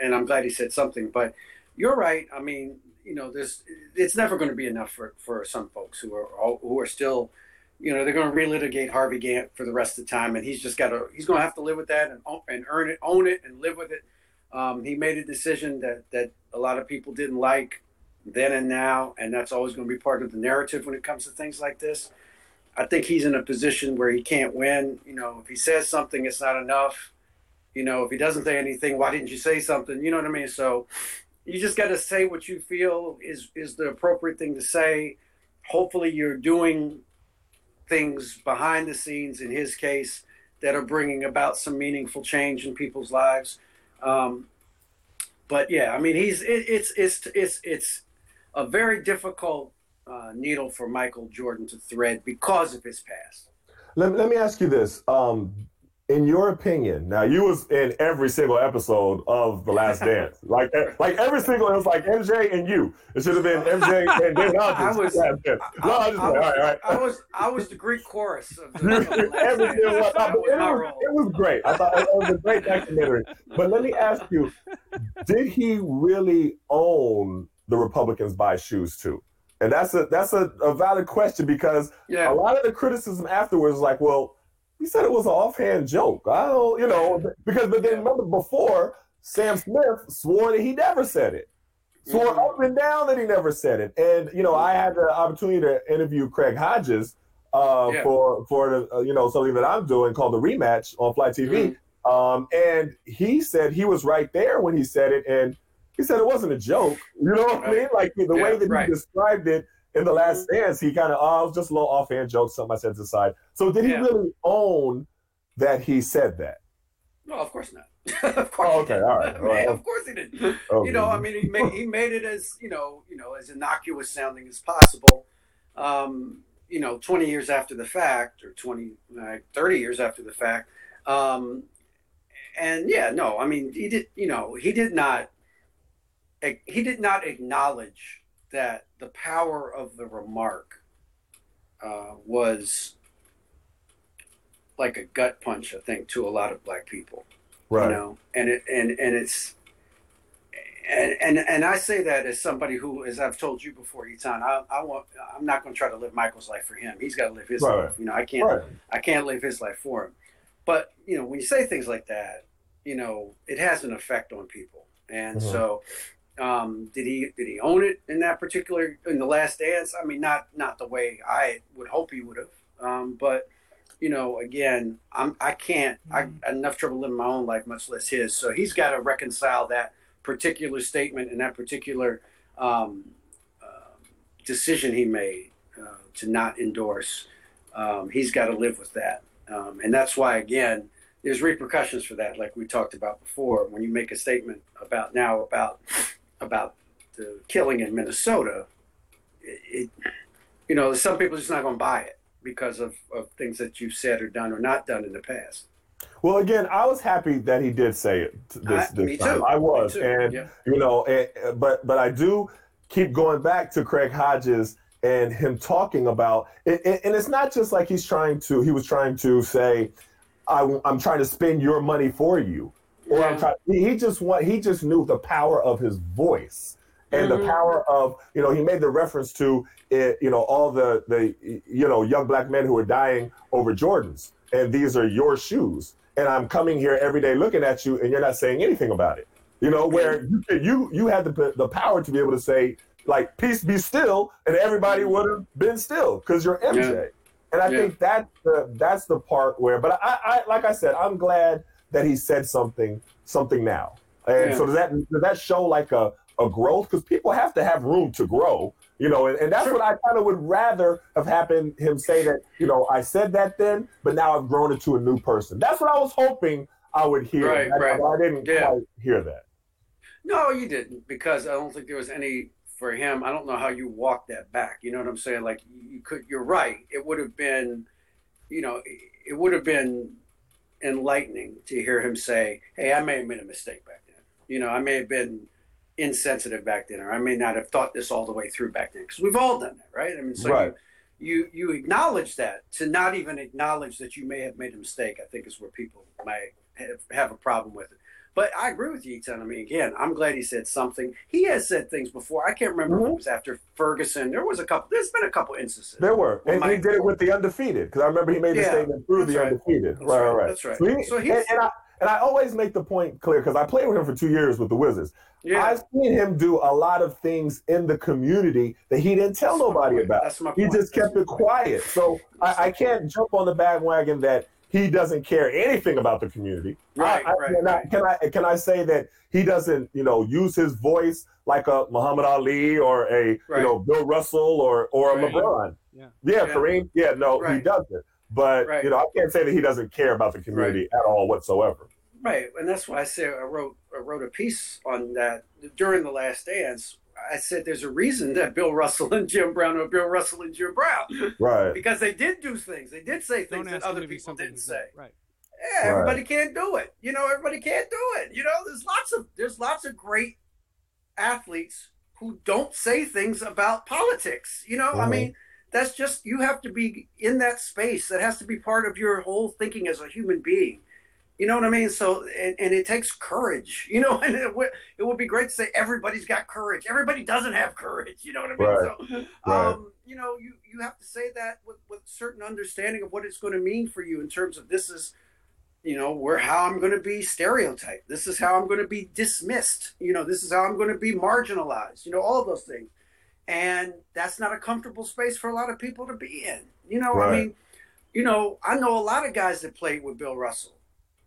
and I'm glad he said something. But you're right. I mean, you know, there's it's never going to be enough for, for some folks who are who are still, you know, they're going to relitigate Harvey Gantt for the rest of the time, and he's just got to he's going to have to live with that and and earn it, own it, and live with it. Um, he made a decision that that a lot of people didn't like then and now, and that's always going to be part of the narrative when it comes to things like this. I think he's in a position where he can't win. You know, if he says something, it's not enough. You know, if he doesn't say anything, why didn't you say something? You know what I mean? So you just got to say what you feel is is the appropriate thing to say. Hopefully, you're doing things behind the scenes. In his case, that are bringing about some meaningful change in people's lives. Um, but yeah, I mean, he's it, it's it's it's it's a very difficult uh, needle for Michael Jordan to thread because of his past. Let, let me ask you this. Um, in your opinion, now you was in every single episode of The Last [laughs] Dance, like like every single. It was like MJ and you. It should have been MJ and [laughs] then I was. I, no, I, I, was, all right, all right. I was I was the Greek chorus of the, [laughs] the Everything was, it, was, it was great. I thought it was a great documentary. But let me ask you: Did he really own the Republicans buy shoes too? And that's a that's a, a valid question because yeah. a lot of the criticism afterwards, like, well he said it was an offhand joke. I don't, you know, because but then remember before Sam Smith swore that he never said it. Swore mm-hmm. up and down that he never said it. And you know, I had the opportunity to interview Craig Hodges uh, yeah. for for the, uh, you know something that I'm doing called the rematch on Fly TV. Mm-hmm. Um, and he said he was right there when he said it, and he said it wasn't a joke. You know what right. I mean? Like the yeah, way that right. he described it in the last mm-hmm. dance, he kind of, oh, was just a little offhand joke, something I said to the side. So did he yeah. really own that he said that? No, of course not. [laughs] of course. Oh, okay, all right. [laughs] All right. of course he did. Okay. You know, I mean, he made, he made it as you know, you know, as innocuous sounding as possible. Um, you know, 20 years after the fact, or 20, uh, 30 years after the fact. Um, and yeah, no, I mean, he did. You know, he did not. He did not acknowledge that the power of the remark uh, was like a gut punch, I think, to a lot of black people. Right. You know, and it and and it's and and and I say that as somebody who, as I've told you before, Etan, I, I want I'm not going to try to live Michael's life for him. He's got to live his right. life. You know, I can't right. I can't live his life for him. but you know, when you say things like that, you know, it has an effect on people. And mm-hmm. so, um, did he did he own it in that particular in the Last Dance? I mean, not not the way I would hope he would have, um, but you know, again, I'm I can't mm-hmm. I enough trouble living my own life, much less his. So he's got to reconcile that particular statement and that particular um, uh, decision he made uh, to not endorse. Um, he's got to live with that, um, and that's why again there's repercussions for that, like we talked about before. When you make a statement about now about about the killing in Minnesota, it, it you know some people are just not going to buy it because of, of things that you've said or done or not done in the past. Well, again, I was happy that he did say it this, this time. Too. I was, and yeah. you know, and, but but I do keep going back to Craig Hodges and him talking about, and it's not just like he's trying to. He was trying to say, I, am trying to spend your money for you," or. I'm trying. He just want. He just knew the power of his voice and mm-hmm. the power of you know he made the reference to it, you know all the the you know young black men who are dying over Jordans and these are your shoes and I'm coming here every day looking at you and you're not saying anything about it you know where you you you had the the power to be able to say like peace be still and everybody would have been still because you're MJ yeah. and I yeah. think that's the that's the part where but I, I like I said I'm glad that he said something something now and yeah. so does that does that show like a a growth because people have to have room to grow, you know, and, and that's sure. what I kind of would rather have happened him say that, you know, I said that then, but now I've grown into a new person. That's what I was hoping I would hear. Right, right. I didn't yeah. quite hear that. No, you didn't, because I don't think there was any for him. I don't know how you walk that back. You know what I'm saying? Like you could, you're right. It would have been, you know, it would have been enlightening to hear him say, "Hey, I may have made a mistake back then. You know, I may have been." insensitive back then, or I may not have thought this all the way through back then, because we've all done that, right? I mean, so right. you, you acknowledge that. To not even acknowledge that you may have made a mistake, I think, is where people might have, have a problem with it. But I agree with you, Etan. I mean, again, I'm glad he said something. He has said things before. I can't remember mm-hmm. if it mm-hmm. was after Ferguson. There was a couple. There's been a couple instances. There were, and he did it with the undefeated because I remember he made the yeah, statement through the right. undefeated. That's right, right, right. That's right. So, he, so and, and I, and I always make the point clear because I played with him for two years with the Wizards. Yeah. I've seen him do a lot of things in the community that he didn't tell That's nobody about. He just kept it quiet. So I, I, can't jump on the bandwagon that he doesn't care anything about the community. Right, I, right, can, right. I, can I can I say that he doesn't, you know, use his voice like a Muhammad Ali or a right. you know Bill Russell or or a LeBron? Yeah, yeah, yeah. Kareem. Yeah, no, he doesn't. But you know, I can't say that he doesn't care about the community at all whatsoever. Right, and that's why I say I wrote I wrote a piece on that during the Last Dance. I said there's a reason that Bill Russell and Jim Brown are Bill Russell and Jim Brown, right? because they did do things, they did say things that other people didn't say, right? Yeah, everybody right. can't do it. You know, everybody can't do it. You know, there's lots of there's lots of great athletes who don't say things about politics. You know, mm-hmm. I mean, that's just you have to be in that space. That has to be part of your whole thinking as a human being. You know what I mean? So, and, and it takes courage, [laughs] you know, and it, w- it would be great to say everybody's got courage. Everybody doesn't have courage. [laughs] You know what I mean? Right. So, right. um, you know, you, you have to say that with, with certain understanding of what it's going to mean for you in terms of this is, you know, where how I'm going to be stereotyped. This is how I'm going to be dismissed. You know, this is how I'm going to be marginalized. You know, all of those things, and that's not a comfortable space for a lot of people to be in. You know, right. I mean, you know, I know a lot of guys that played with Bill Russell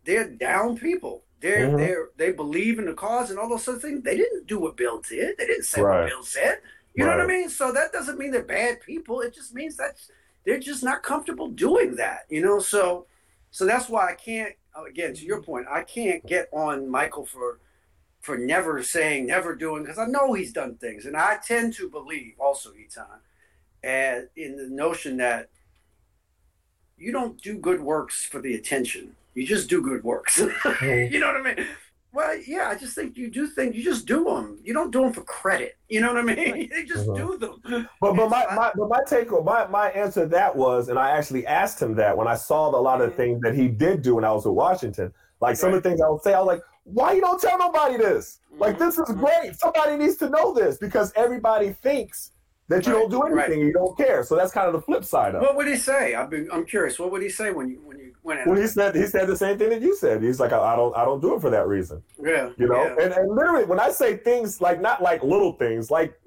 they're down people. They're mm-hmm. they're they believe in the cause and all those sort of things. They didn't do what Bill did. They didn't say right. what Bill said. You right. know what I mean? So that doesn't mean they're bad people. It just means that they're just not comfortable doing that. You know, so so that's why I can't. Again, to your point, I can't get on Michael for for never saying, never doing, because I know he's done things, and I tend to believe also, Etan, and in the notion that you don't do good works for the attention. You just do good works. [laughs] You know what I mean? Well, yeah, I just think you do things. You just do them. You don't do them for credit. You know what I mean? [laughs] You just uh-huh. do them. But but my, [laughs] my but my take my my answer to that was, and I actually asked him that when I saw a lot of mm-hmm. things that he did do when I was in Washington. Like some right. of the things I would say, I was like, why you don't tell nobody this? Like this is mm-hmm. great. Somebody needs to know this because everybody thinks that you Right, don't do anything right. and you don't care. So that's kind of the flip side of it. What would he say? I've been, I'm curious. What would he say when you when you went at Well, he said he said the same thing that you said. He's like, I, I don't I don't do it for that reason. Yeah, You know, yeah. and, and literally when I say things like not like little things, like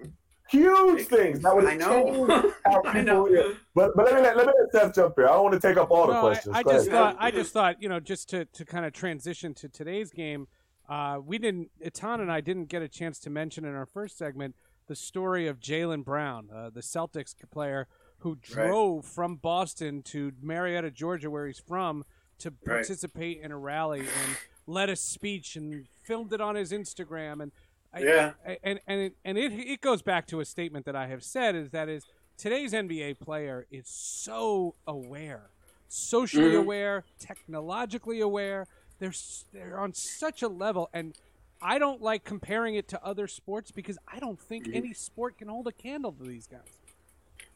huge things that would I know. how [laughs] I know. people- But but let me let, let me let Seth jump here. I don't want to take up all the No, I, questions. I Go just ahead. thought I just thought you know just to, to kind of transition to today's game. Uh, we didn't Etan and I didn't get a chance to mention in our first segment the story of Jaylen Brown, uh, the Celtics player who drove from Boston to Marietta, Georgia, where he's from, to Right. participate in a rally and led a speech and filmed it on his Instagram and Yeah. I- and and it, and it it goes back to a statement that I have said is that is today's NBA player is so aware, socially Mhm. aware, technologically aware. They're they're on such a level, and I don't like comparing it to other sports because I don't think Mhm. any sport can hold a candle to these guys.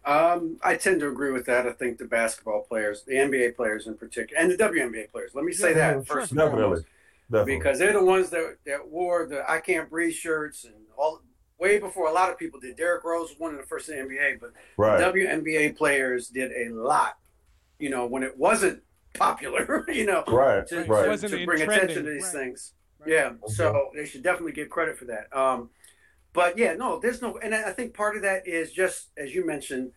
Um, I tend to agree with that. I think the basketball players, the NBA players in particular, and the WNBA players. Let me say Yeah, that sure. first and Definitely. Definitely. because they're the ones that that wore the "I can't breathe" shirts and all way before a lot of people did. Derrick Rose was one of the first in the NBA, but right. WNBA players did a lot. You know, when it wasn't popular, [laughs] you know, Right. to, Right. Right. to, to bring trending. attention to these Right. things. Right. Yeah, so they should definitely get credit for that. Um, but yeah, no, there's no, and I think part of that is just as you mentioned,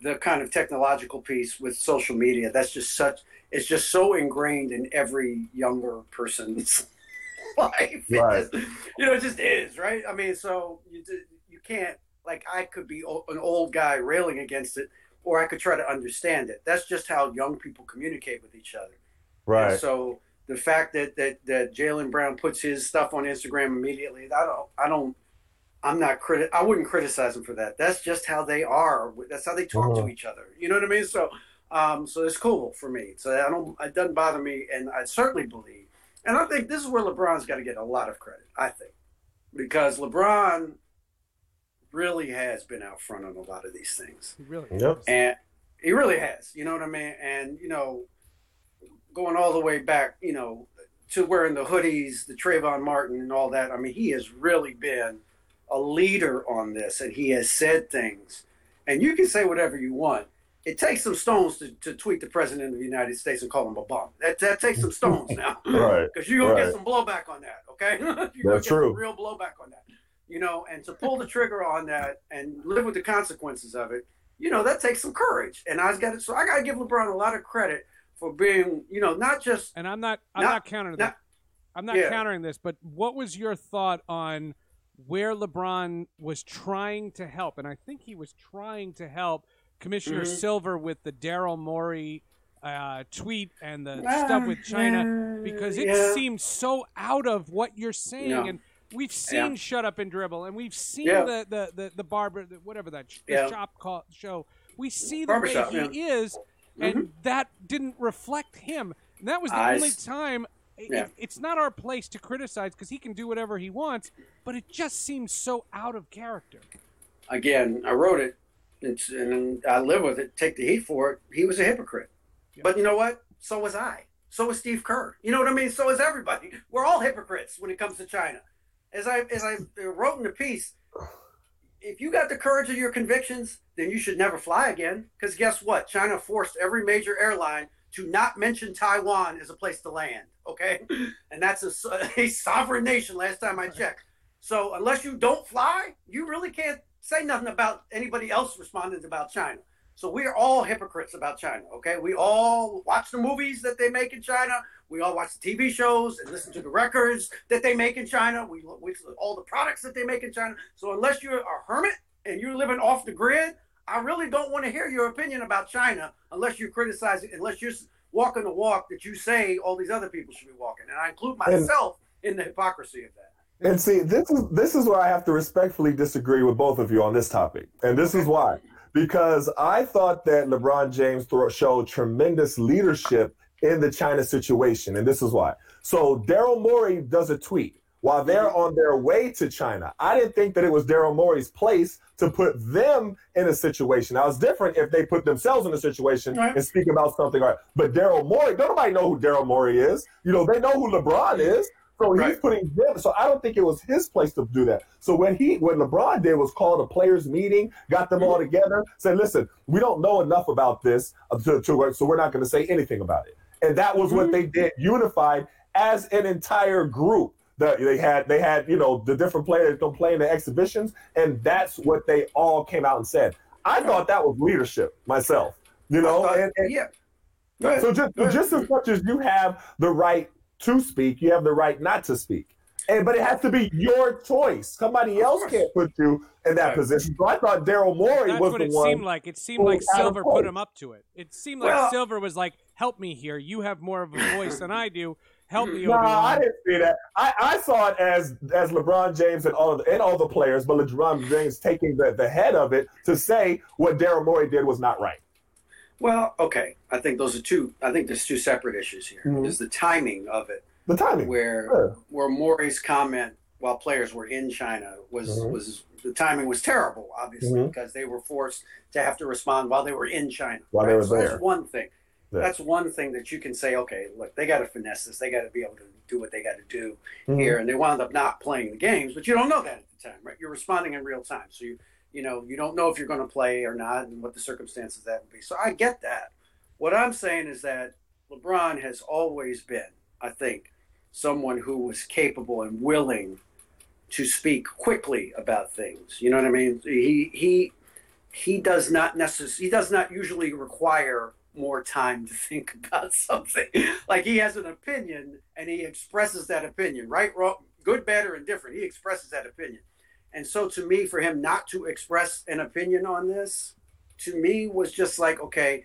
the kind of technological piece with social media. That's just such, it's just so ingrained in every younger person's [laughs] life. Right. just- you know, it just is, right? I mean, so you you can't like I could be an old guy railing against it, or I could try to understand it. That's just how young people communicate with each other. Right. And so the fact that that that Jaylen Brown puts his stuff on Instagram immediately, I don't, I don't, I'm not criti- I wouldn't criticize them for that. That's just how they are. That's how they talk to Mhm. each other. You know what I mean? So, um, so it's cool for me. So I don't, it doesn't bother me, and I certainly believe, and I think this is where LeBron's got to get a lot of credit. I think because LeBron really has been out front on a lot of these things. He really Yep. And he really has, you know what I mean? And, you know, going all the way back, you know, to wearing the hoodies, the Trayvon Martin and all that. I mean, he has really been a leader on this and he has said things. And you can say whatever you want. It takes some stones to, to tweet the president of the United States and call him a bum. That, that takes some stones now. [laughs] [laughs] Right. Because you're going to get some blowback on that, okay? [laughs] you're That's get true. some real blowback on that. You know, and to pull the trigger on that and live with the consequences of it, you know, that takes some courage. And I got to, so I got to give LeBron a lot of credit for being, you know, not just And I'm not I'm Not- not, countering not- that. I'm not Yeah. countering this, but what was your thought on where LeBron was trying to help? And I think he was trying to help Commissioner Mhm. Silver with the Daryl Morey uh, tweet and the Ah, stuff with China yeah, because it yeah. seems so out of what you're saying. No. And we've seen Yeah. Shut Up and Dribble, and we've seen Yeah. the, the, the, the barber, the, whatever that sh- the shop call, show. We see the Barbershop, way he is, and that didn't reflect him. And that was the I only s- time. It- it's not our place to criticize because he can do whatever he wants, but it just seems so out of character. again, I wrote it it's, and I live with it. Take the heat for it. He was a hypocrite. But you know what? So was I. So was Steve Kerr. You know what I mean? So is everybody. [laughs] We're all hypocrites when it comes to China. As I as I wrote in the piece, if you got the courage of your convictions, then you should never fly again. Because guess what? China forced every major airline to not mention Taiwan as a place to land. Okay, and that's a, [laughs] a sovereign nation. Last time I checked. So unless you don't fly, you really can't say nothing about anybody else responding about China. So we are all hypocrites about China. Okay, we all watch the movies that they make in China. We all watch the TV shows and listen to the records that they make in China. We we all the products that they make in China. So unless you're a hermit and you're living off the grid, I really don't want to hear your opinion about China unless you're criticizing, unless you're walking the walk that you say all these other people should be walking. And I include myself in the hypocrisy of that. And see, this is this is where I have to respectfully disagree with both of you on this topic, and this is why. Because I thought that LeBron James thro- showed tremendous leadership in the China situation, and this is why. So Daryl Morey does a tweet while they're on their way to China. I didn't think that it was Daryl Morey's place to put them in a situation. Now it's different if they put themselves in a situation Right. and speak about something. Right. But Daryl Morey, don't nobody know who Daryl Morey is. You know, they know who LeBron is. So Right. he's putting them. So I don't think it was his place to do that. So when he, what LeBron did was call a players meeting, got them Mm-hmm. all together, said, "Listen, we don't know enough about this uh, to, to work, so we're not going to say anything about it." And that was what they did, unified as an entire group. That they had, they had, you know, the different players don't play in the exhibitions, and that's what they all came out and said. I thought that was leadership myself, you know. Thought- and, and yeah. So just, just as much as you have the right to speak, you have the right not to speak. And but it has to be your choice. Somebody else can't put you in that Right. position. So I thought Daryl Morey That's was what the it one. seemed like. It seemed like was out of Silver put him up to it. It seemed like Well- Silver was like, "Help me here. You have more of a voice than I do. Help me." No, I didn't see that. I, I saw it as as LeBron James and all of the, and all the players, but LeBron James taking the, the head of it to say what Daryl Morey did was not right. Well, okay. I think those are two. I think there's two separate issues here. Mhm. There's the timing of it, The timing. where Sure. where Morey's comment while players were in China was Mhm. was the timing was terrible, obviously, Mhm. because they were forced to have to respond while they were in China. While they were So there. That's one thing. Yeah. That's one thing that you can say. Okay, look, they got to finesse this. They got to be able to do what they got to do Mhm. here, and they wound up not playing the games. But you don't know that at the time, right? You're responding in real time, so you you know you don't know if you're going to play or not, and what the circumstances that would be. So I get that. What I'm saying is that LeBron has always been, I think, someone who was capable and willing to speak quickly about things. You know what I mean? He he he does not necessarily he does not usually require more time to think about [laughs] something. like he has an opinion and he expresses that opinion, right, wrong, good, bad, or indifferent. He expresses that opinion. And so to me, for him not to express an opinion on this, to me was just like, okay,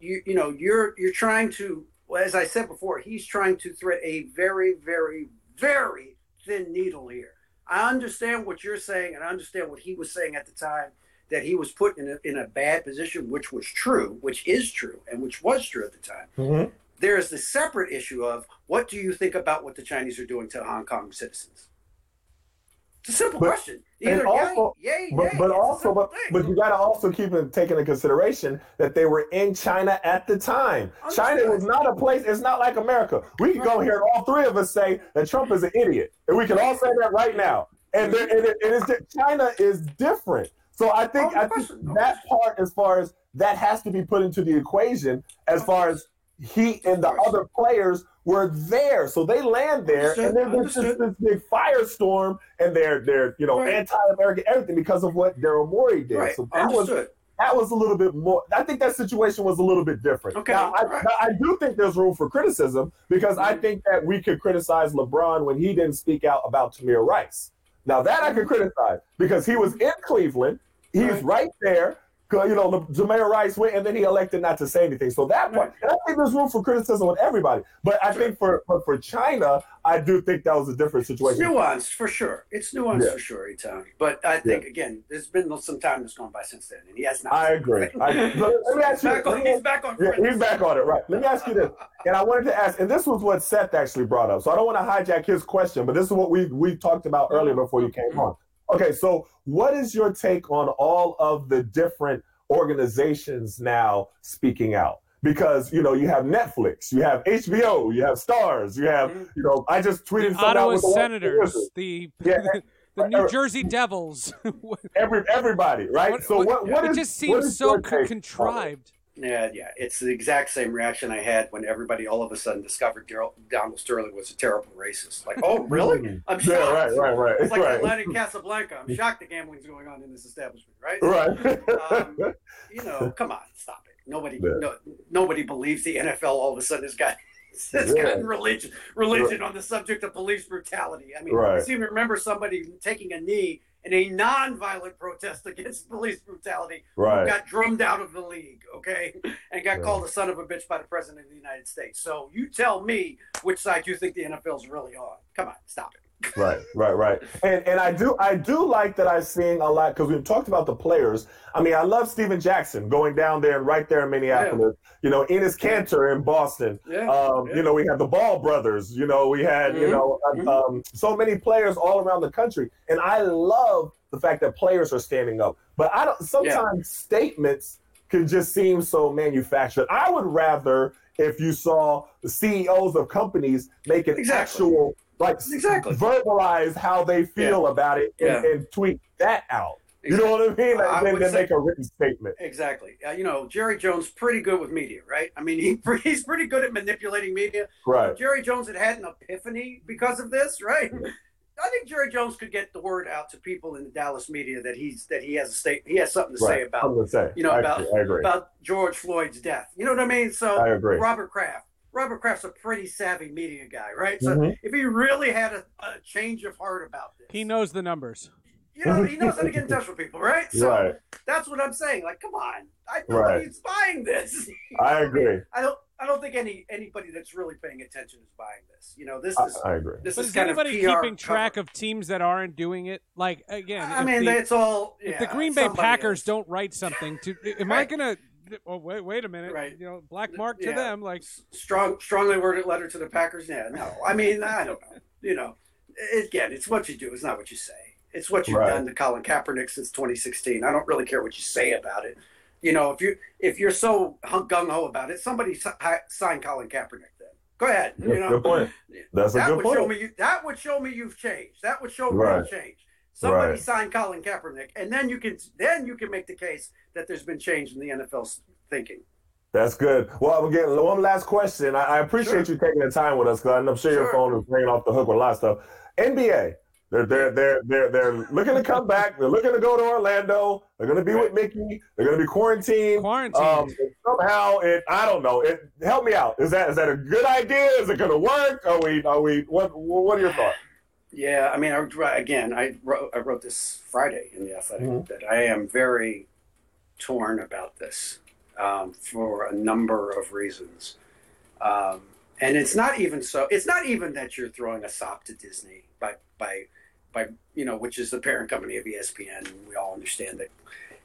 you you know, you're you're trying to well, as I said before, he's trying to thread a very, very, very thin needle here. I understand what you're saying, and I understand what he was saying at the time that he was put in a, in a bad position, which was true, which is true, and which was true at the time. Mhm. There is the separate issue of what do you think about what the Chinese are doing to Hong Kong citizens? It's a simple But- question. and Either also- yay, yay, But, yay. but also, but, but you got to also keep in, take into consideration that they were in China at the time. China Understood. was not a place. It's not like America. We can go here and all three of us say that Trump is an idiot, and we can all say that right now. And, there, and it, di- China is different. So I think Oh, I think no that part, as far as that has to be put into the equation, as far as he and the other players were there. So they land there, Understood, and then there's just this big firestorm, and they're they're you know Right. anti-American everything because of what Daryl Morey did. right, So that was that was a little bit more. I think that situation was a little bit different. Okay, Now, I, right. now, I do think there's room for criticism because I Mhm. think that we could criticize LeBron when he didn't speak out about Tamir Rice. Now that I can criticize because he was in Cleveland. He's Right. there. You know, Le- Tamir Rice went, and then he elected not to say anything. So that part, and I think there's room for criticism with everybody. But I think for but for China, I do think that was a different situation. It's nuanced for sure. It's nuanced Yeah. for sure, Etan. But I think again, there's been some time that's gone by since then, and he has not. I agree. I, but let me ask you. back on, me- he's back on. Yeah, he's back on it, right? Let me ask you this, [laughs] and I wanted to ask, and this was what Seth actually brought up. So I don't want to hijack his question, but this is what we we talked about earlier mm-hmm. before you came mm-hmm. on. Okay, so what is your take on all of the different organizations now speaking out? Because you know you have Netflix, you have HBO, you have Starz, you have Mhm. you know I just tweeted The something out Ottawa with Senators, Wizards. the Yeah. [laughs] the New Jersey Devils. [laughs] every everybody, right? What- so what what is just seems so contrived. Yeah, yeah. It's the exact same reaction I had when everybody all of a sudden discovered Daryl- Donald Sterling was a terrible racist. Like, oh, [laughs] really? I'm shocked. Yeah, right, right, right, It's like right. Atlantic [laughs] Casablanca. I'm shocked the gambling's going on in this establishment, right? Right. Um, You know, [laughs] come on, stop it. Nobody, Yeah. no, nobody believes the NFL all of a sudden has got has Yeah. gotten religion religion on the subject of police brutality. I mean, Right. I seem to remember somebody taking a knee in a non-violent protest against [laughs] police brutality right. got drummed out of the league, okay, and got called a son of a bitch by the president of the United States. So you tell me which side you think the NFL's really on. Come on, stop it. Right, right, right. And and I do I do like that I'm seeing a lot because we've talked about the players. I mean, I love Stephen Jackson going down there and right there in Minneapolis. You know, Enes Kanter in Boston. Yeah. Um, yeah. You know, we had the Ball brothers. You know, we had you Mhm, know mhm. um, so many players all around the country, and I love the fact that players are standing up. But I don't. Sometimes statements can just seem so manufactured. I would rather if you saw the CEOs of companies making Exactly. actual like exactly verbalize how they feel yeah. about it and, yeah. and, tweet that out. You know what I mean? Like, I then, then say, make a written statement. Exactly. Uh, you know, Jerry Jones pretty good with media, right? I mean, he [laughs] he's pretty good at manipulating media. Right. If Jerry Jones had had an epiphany because of this, right? I think Jerry Jones could get the word out to people in the Dallas media that he's that he has a state he has something to right. say about say. you know I about about George Floyd's death. You know what I mean? So I agree. Robert Kraft. Robert Kraft's a pretty savvy media guy, right? So mm-hmm. if he really had a, a, change of heart about this, he knows the numbers. You know, he knows how to get in touch with people, right? So right. that's what I'm saying. Like, come on, I know right. he's buying this. I agree. [laughs] I don't. I don't think any anybody that's really paying attention is buying this. You know, this is. I, I agree. This but is, is kind anybody of keeping track of teams that aren't doing it? Like again, I mean, the, it's all. Yeah, if the Green Bay Packers is. don't write something, to am right. I gonna? Oh wait, wait a minute. Right. You know, black mark to yeah. them. Like strong, strongly worded letter to the Packers. Yeah. No, I mean, I don't know. You know, again, it's what you do. It's not what you say. It's what you've right. done to Colin Kaepernick since 2016. I don't really care what you say about it. You know, if you if you're so gung ho about it, somebody sign Colin Kaepernick. Then go ahead. That's you know, good point. That's that a good would point. Show me you, that would show me you've changed. That would show me right. you've changed. Somebody right. sign Colin Kaepernick, and then you can then you can make the case that there's been change in the NFL's thinking. That's good. Well, again, one last question. I, I appreciate sure. you taking the time with us because I'm sure, sure your phone is ringing off the hook with a lot of stuff. NBA, they're they're they're they're they're looking to come back. They're looking to go to Orlando. They're going to be with Mickey. They're going to be quarantined. Quarantined. Um, somehow, it I don't know. It help me out. Is that is that a good idea? Is it going to work? Are we are we what what are your thoughts? Yeah, I mean, I, again, I wrote I wrote this Friday in the Athletic mm-hmm. that I am very torn about this um, for a number of reasons. Um, and it's not even so. It's not even that you're throwing a sop to Disney by by by you know, which is the parent company of ESPN. And We all understand that.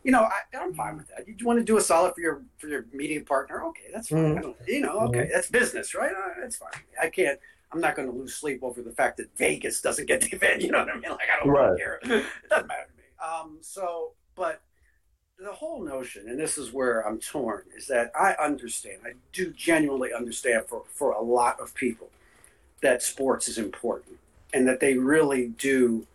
You know, I, am fine with that. You want to do a solid for your for your media partner? Okay, that's fine. Mm-hmm. you know, okay, mm-hmm. that's business, right? Uh, that's fine. I can't. I'm not going to lose sleep over the fact that Vegas doesn't get the event. [laughs] You know what I mean? Like I don't right. care. It doesn't matter to me. Um, so, but the whole notion, and this is where I'm torn, is that I understand. I do genuinely understand for for a lot of people that sports is important and that they really do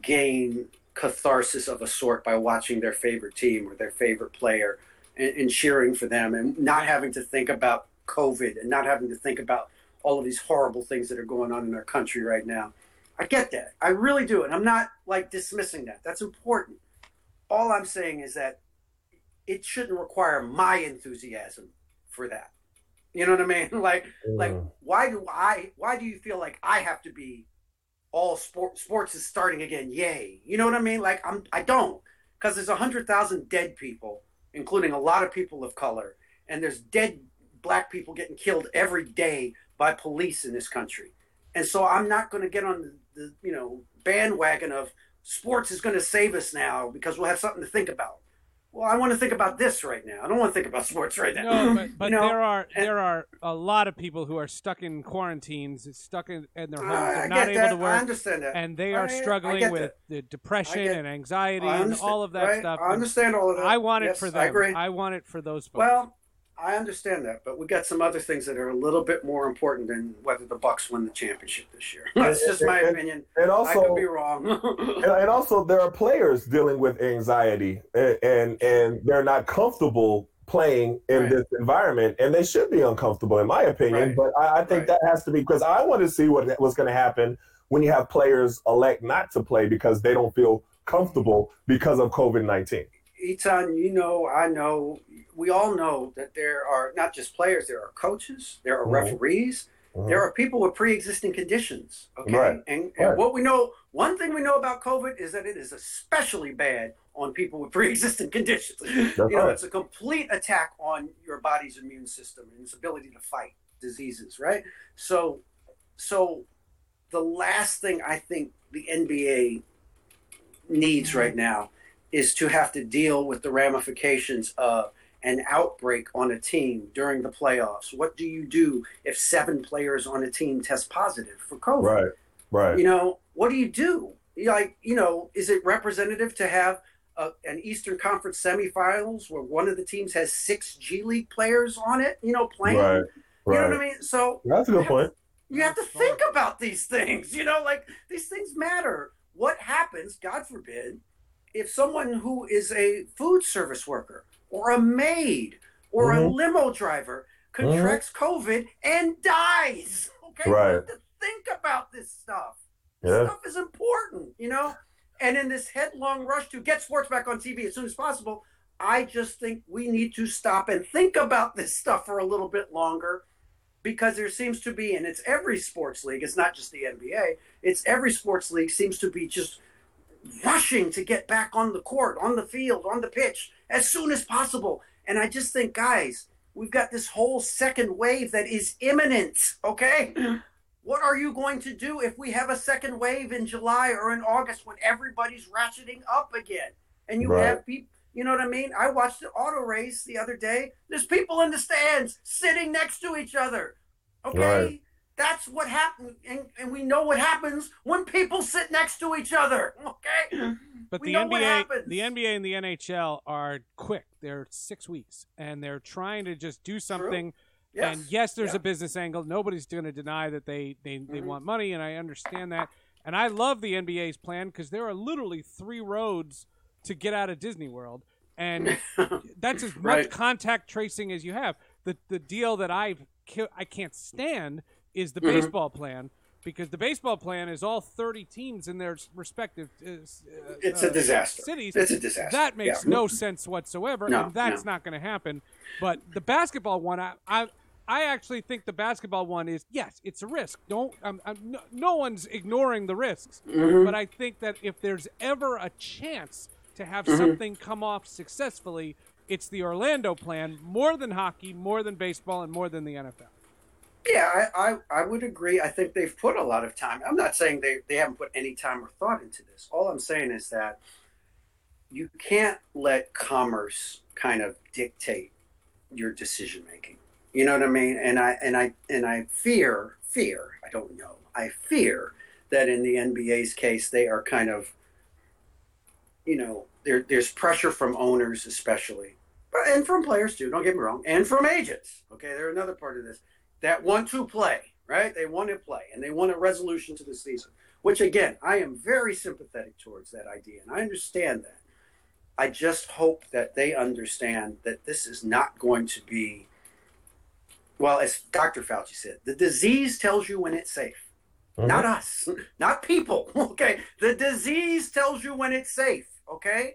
gain catharsis of a sort by watching their favorite team or their favorite player and, and, cheering for them and not having to think about COVID and not having to think about all of these horrible things that are going on in our country right now. I get that. I really do. And I'm not like dismissing that. That's important. All I'm saying is that it shouldn't require my enthusiasm for that. You know what I mean? [laughs] Like, mm. like why do I? Why do you feel like I have to be all sport sports is starting again. Yay. You know what I mean? Like I'm I don't because there's a hundred thousand dead people, including a lot of people of color, and there's dead black people getting killed every day by police in this country. And so I'm not going to get on the, you know bandwagon of sports is going to save us now because we'll have something to think about well, I want to think about this right now. I don't want to think about [laughs] sports right now. No, but, but [laughs] you know? there are there are a lot of people who are stuck in quarantines, stuck in, in their homes, ah, they're not able that. to work. I understand that, and they are I, struggling I with the depression and anxiety and all of that right? stuff. I understand all of that. I want it for them. I agree. I want it for those folks. Well, I understand that, but we got some other things that are a little bit more important than whether the Bucks win the championship this year. [laughs] That's just my and, opinion. And also, I could be wrong. [laughs] and, and, also, there are players dealing with anxiety, and and, and they're not comfortable playing in right. this environment, and they should be uncomfortable, in my opinion. Right. But I, I think right. that has to be because I want to see what what's going to happen when you have players elect not to play because they don't feel comfortable because of COVID nineteen. Etan, you know, I know, we all know that there are not just players, there are coaches, there are mm-hmm. referees, mm-hmm. there are people with pre existing conditions. Okay. Right. And, and right. what we know, one thing we know about COVID is that it is especially bad on people with [laughs] pre existing conditions. That's you know, right. it's a complete attack on your body's immune system and its ability to fight diseases, right? So, so the last thing I think the NBA needs mm-hmm. right now is to have to deal with the ramifications of an outbreak on a team during the playoffs. What do you do if seven players on a team test positive for COVID? Right, right. You know, what do you do? Like, you know, is it representative to have a, an Eastern Conference semifinals where one of the teams has six G League players on it? You know, playing. Right. Right. You know what I mean? So that's a good point. You have to think about these things. You know, like these things matter. What happens, God forbid, if someone who is a food service worker or a maid or mm-hmm. a limo driver contracts mm-hmm. COVID and dies? [laughs] Okay, right. you have to think about this stuff. Yeah. Stuff is important, you know. And in this headlong rush to get sports back on TV as soon as possible, I just think we need to stop and think about this stuff for a little bit longer because there seems to be, and it's every sports league, it's not just the NBA, it's every sports league seems to be just rushing to get back on the court, on the field, on the pitch as soon as possible. And I just think, guys, we've got this whole second wave that is imminent, okay? [clears throat] What are you going to do if we have a second wave in July or in August when everybody's ratcheting up again? And you right. have people you know what I mean? I watched the auto race the other day. There's people in the stands sitting next to each other. Okay? Right. That's what happened. And, and, we know what happens when people sit next to each other. [laughs] Okay? [clears throat] But we the NBA, the NBA and the NHL are quick. They're six weeks, and they're trying to just do something. Yes. And yes, there's yeah. a business angle. Nobody's going to deny that they they, they mm-hmm. want money, and I understand that. And I love the NBA's plan because there are literally three roads to get out of Disney World, and [laughs] that's as much right. contact tracing as you have. The the deal that I I can't stand is the mm-hmm. baseball plan because the baseball plan is all 30 teams in their respective uh, uh it's a uh, disaster cities it's a disaster that makes yeah. no sense whatsoever no, and that's no. not going to happen but the basketball one I, I I actually think the basketball one is yes, it's a risk. Don't um, um, no, no, one's ignoring the risks, mm-hmm. but I think that if there's ever a chance to have mm-hmm. something come off successfully, it's the Orlando plan more than hockey, more than baseball, and more than the NFL. Yeah, I, I, I, would agree. I think they've put a lot of time. I'm not saying they, they haven't put any time or thought into this. All I'm saying is that you can't let commerce kind of dictate your decision making. You know what I mean? And I and I and I fear fear. I don't know. I fear that in the NBA's case, they are kind of you know, there, there's pressure from owners, especially, but and from players too. Don't get me wrong, and from agents. Okay, they're another part of this that want to play, right? They want to play, and they want a resolution to the season. Which again, I am very sympathetic towards that idea, and I understand that. I just hope that they understand that this is not going to be. Well, as Dr. Fauci said, the disease tells you when it's safe. Mm-hmm. Not us, [laughs] not people. [laughs] Okay. The disease tells you when it's safe. Okay.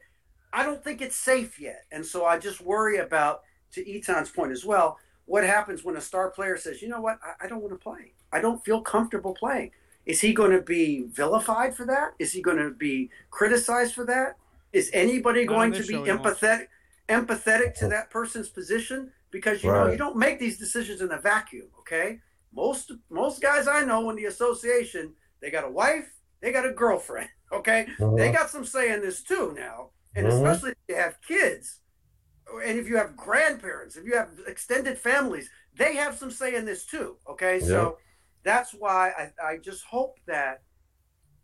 I don't think it's safe yet. And so I just worry about, to Etan's point as well, what happens when a star player says, you know what, I, I don't want to play. I don't feel comfortable playing. Is he going to be vilified for that? Is he going to be criticized for that? Is anybody going to be empathetic empathetic to that person's position? Because you right. know you don't make these decisions in a vacuum. Okay, most most guys I know in the association, they got a wife, they got a girlfriend. [laughs] Okay, uh-huh. they got some say in this too now, and uh-huh. especially if you have kids, and if you have grandparents, if you have extended families, they have some say in this too. Okay, yeah. so that's why I, I just hope that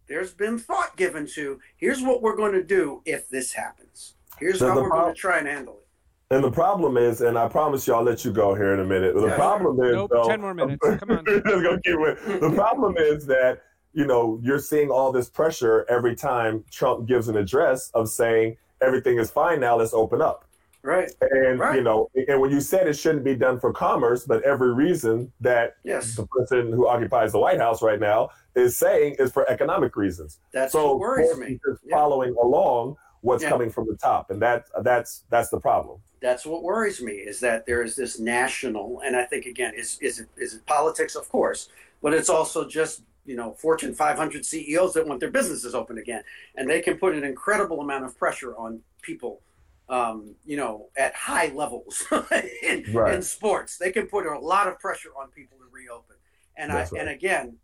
there's been thought given to here's what we're going to do if this happens. Here's so how we're going to try and handle it. And the problem is, and I promise you, I'll let you go here in a minute. The yeah. problem is, nope, though, ten more minutes. [laughs] Come on. the problem is that you know you're seeing all this pressure every time Trump gives an address of saying everything is fine now. Let's open up. Right. And right. you know, and when you said it shouldn't be done for commerce, but every reason that yes. the person who occupies the White House right now is saying is for economic reasons. That's so what worries me. Yeah. following along what's yeah. coming from the top, and that that's that's the problem that's what worries me is that there is this national, and I think again, is is it, is it politics, of course, but it's also just you know Fortune 500 CEOs that want their businesses open again, and they can put an incredible amount of pressure on people. Um, you know, at high levels [laughs] in, right. in, sports, they can put a lot of pressure on people to reopen. And That's I right. and again,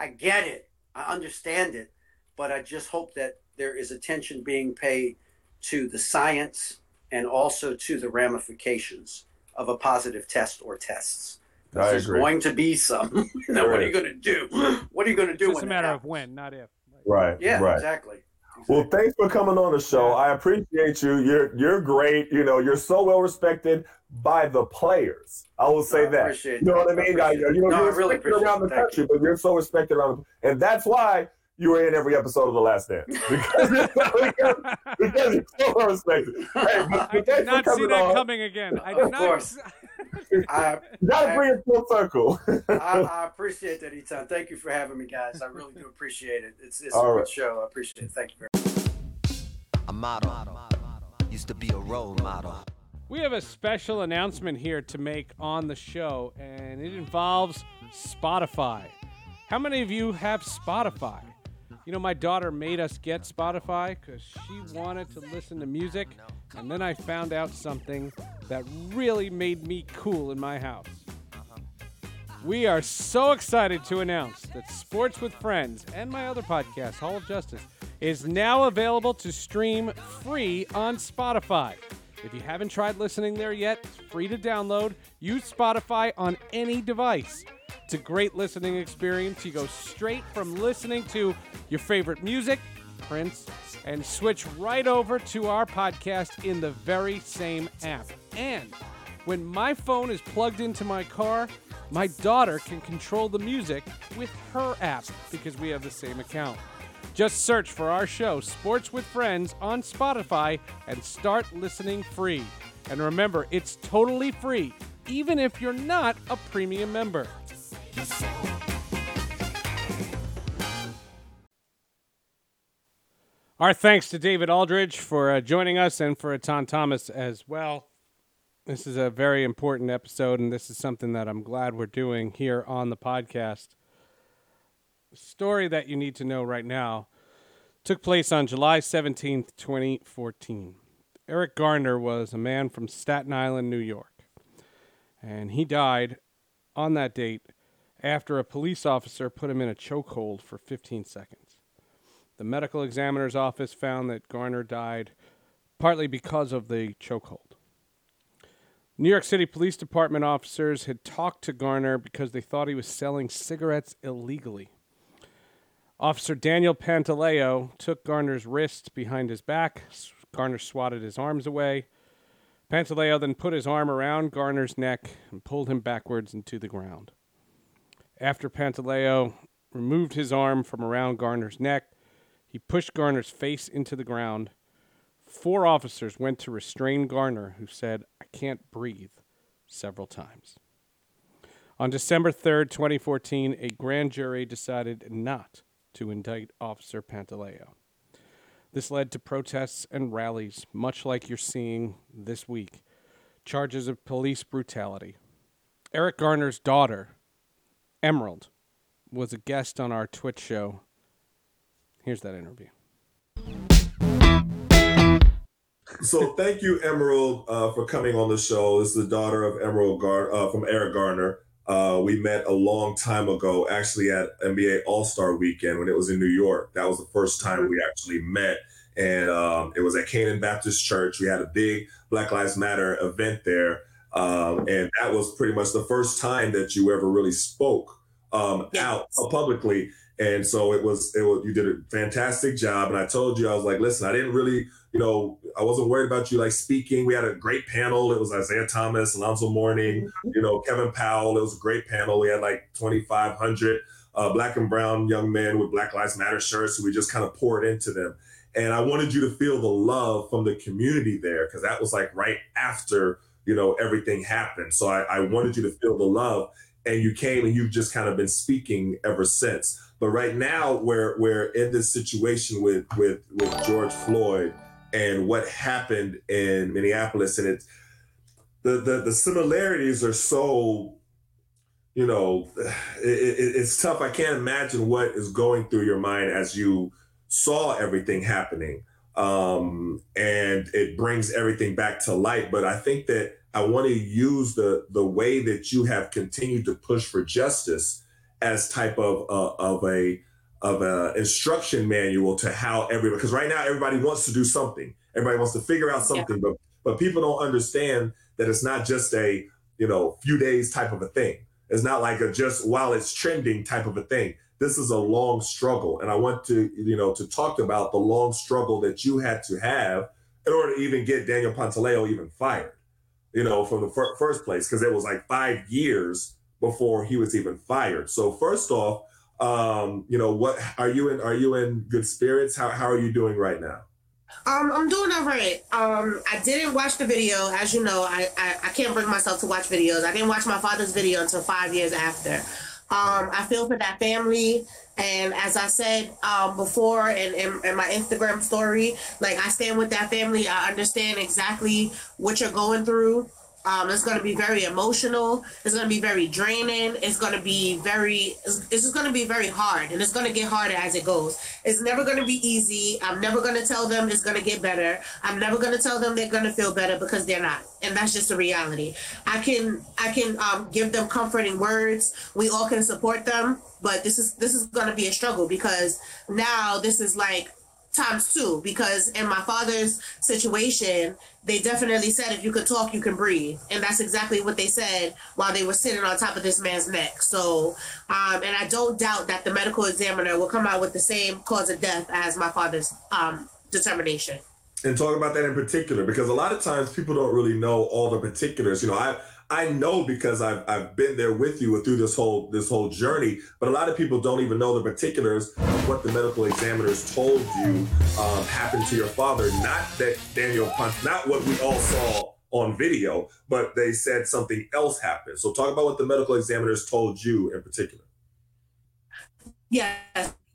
I get it, I understand it, but I just hope that there is attention being paid to the science and also to the ramifications of a positive test or tests. There's going to be some. [laughs] now, [laughs] what are you going to do? What are you going to do? It's a matter of when, not if. Right. Yeah. Right. Exactly. Well, thanks for coming on the show. I appreciate you. You're you're great. You know, you're so well respected by the players. I will say No, I that. appreciate You know what I that. I mean? You know. No, you're I really appreciate around the it. Country, but you're so respected around, and that's why you were in every episode of The Last Dance [laughs] because [laughs] because, because you're so well respected. Hey, [laughs] I did not see that on. coming again. I did not. Course. [laughs] I, gotta bring it full circle. I, I [laughs] appreciate that, Etan. Thank you for having me, guys. I really do appreciate it. It's, it's a All good show. I appreciate it. Thank you very much. A model used to be a role model. We have a special announcement here to make on the show, and it involves Spotify. How many of you have Spotify? You know, my daughter made us get Spotify because she wanted to listen to music, and then I found out something that really made me cool in my house. We are so excited to announce that Sports with Friends and my other podcast, Hall of Justice, is now available to stream free on Spotify. If you haven't tried listening there yet, it's free to download. Use Spotify on any device. It's a great listening experience. You go straight from listening to your favorite music, Prince, and switch right over to our podcast in the very same app. And when my phone is plugged into my car, my daughter can control the music with her app because we have the same account. Just search for our show, Sports with Friends, on Spotify and start listening free. And remember, it's totally free, even if you're not a premium member. Our thanks to David Aldridge for uh, joining us and for Etan Thomas as well. This is a very important episode, and this is something that I'm glad we're doing here on the podcast. Story that you need to know right now took place on July 17th, 2014. Eric Garner was a man from Staten Island, New York, and he died on that date after a police officer put him in a chokehold for 15 seconds. The medical examiner's office found that Garner died partly because of the chokehold. New York City Police Department officers had talked to Garner because they thought he was selling cigarettes illegally. Officer Daniel Pantaleo took Garner's wrist behind his back. Garner swatted his arms away. Pantaleo then put his arm around Garner's neck and pulled him backwards into the ground. After Pantaleo removed his arm from around Garner's neck, he pushed Garner's face into the ground. Four officers went to restrain Garner, who said, I can't breathe, several times. On December 3rd, 2014, a grand jury decided not to indict Officer Pantaleo. This led to protests and rallies, much like you're seeing this week. Charges of police brutality. Eric Garner's daughter, Emerald, was a guest on our Twitch show. Here's that interview. So thank you, Emerald, uh, for coming on the show. This is the daughter of Emerald Gar- uh, from Eric Garner. Uh, we met a long time ago, actually at NBA All Star Weekend when it was in New York. That was the first time we actually met, and um, it was at Canaan Baptist Church. We had a big Black Lives Matter event there, um, and that was pretty much the first time that you ever really spoke um, out publicly. And so it was, it was, you did a fantastic job. And I told you, I was like, listen, I didn't really, you know, I wasn't worried about you like speaking. We had a great panel. It was Isaiah Thomas, Alonzo Mourning, you know, Kevin Powell. It was a great panel. We had like 2,500 uh, black and brown young men with Black Lives Matter shirts. So we just kind of poured into them. And I wanted you to feel the love from the community there because that was like right after, you know, everything happened. So I, I wanted you to feel the love. And you came and you've just kind of been speaking ever since. But right now, we're we're in this situation with with with George Floyd and what happened in Minneapolis, and it's the the, the similarities are so, you know, [sighs] it, it, it's tough. I can't imagine what is going through your mind as you saw everything happening, um, and it brings everything back to light. But I think that I want to use the the way that you have continued to push for justice as type of uh, of a of a instruction manual to how everybody because right now everybody wants to do something. Everybody wants to figure out something but but people don't understand that it's not just a you know few days type of a thing. It's not like a just while it's trending type of a thing this is a long struggle. And I want to, you know, to talk about the long struggle that you had to have in order to even get Daniel Pantaleo even fired, you know, from the fir- first place, because it was like five years before he was even fired. So first off, um, you know, what are you in? Are you in good spirits? How how are you doing right now? Um, I'm doing all right. Um, I didn't watch the video. As you know, I, I, I can't bring myself to watch videos. I didn't watch my father's video until five years after. Um, I feel for that family. And as I said um, before in, in, in, my Instagram story, like I stand with that family. I understand exactly what you're going through. Um, it's going to be very emotional. It's going to be very draining. It's going to be very, it's, it's going to be very hard and it's going to get harder as it goes. It's never going to be easy. I'm never going to tell them it's going to get better. I'm never going to tell them they're going to feel better because they're not. And that's just the reality. I can, I can um, give them comforting words. We all can support them, but this is, this is going to be a struggle because now this is like times two because in my father's situation they definitely said if you could talk you can breathe. And that's exactly what they said while they were sitting on top of this man's neck. So um, and i don't doubt that the medical examiner will come out with the same cause of death as my father's um, determination. And talk about that in particular because a lot of times people don't really know all the particulars. You know i I know because I've, I've been there with you through this whole this whole journey, but a lot of people don't even know the particulars of what the medical examiners told you um, happened to your father. Not that Daniel Punt, not what we all saw on video, but they said something else happened. So talk about what the medical examiners told you in particular. Yeah.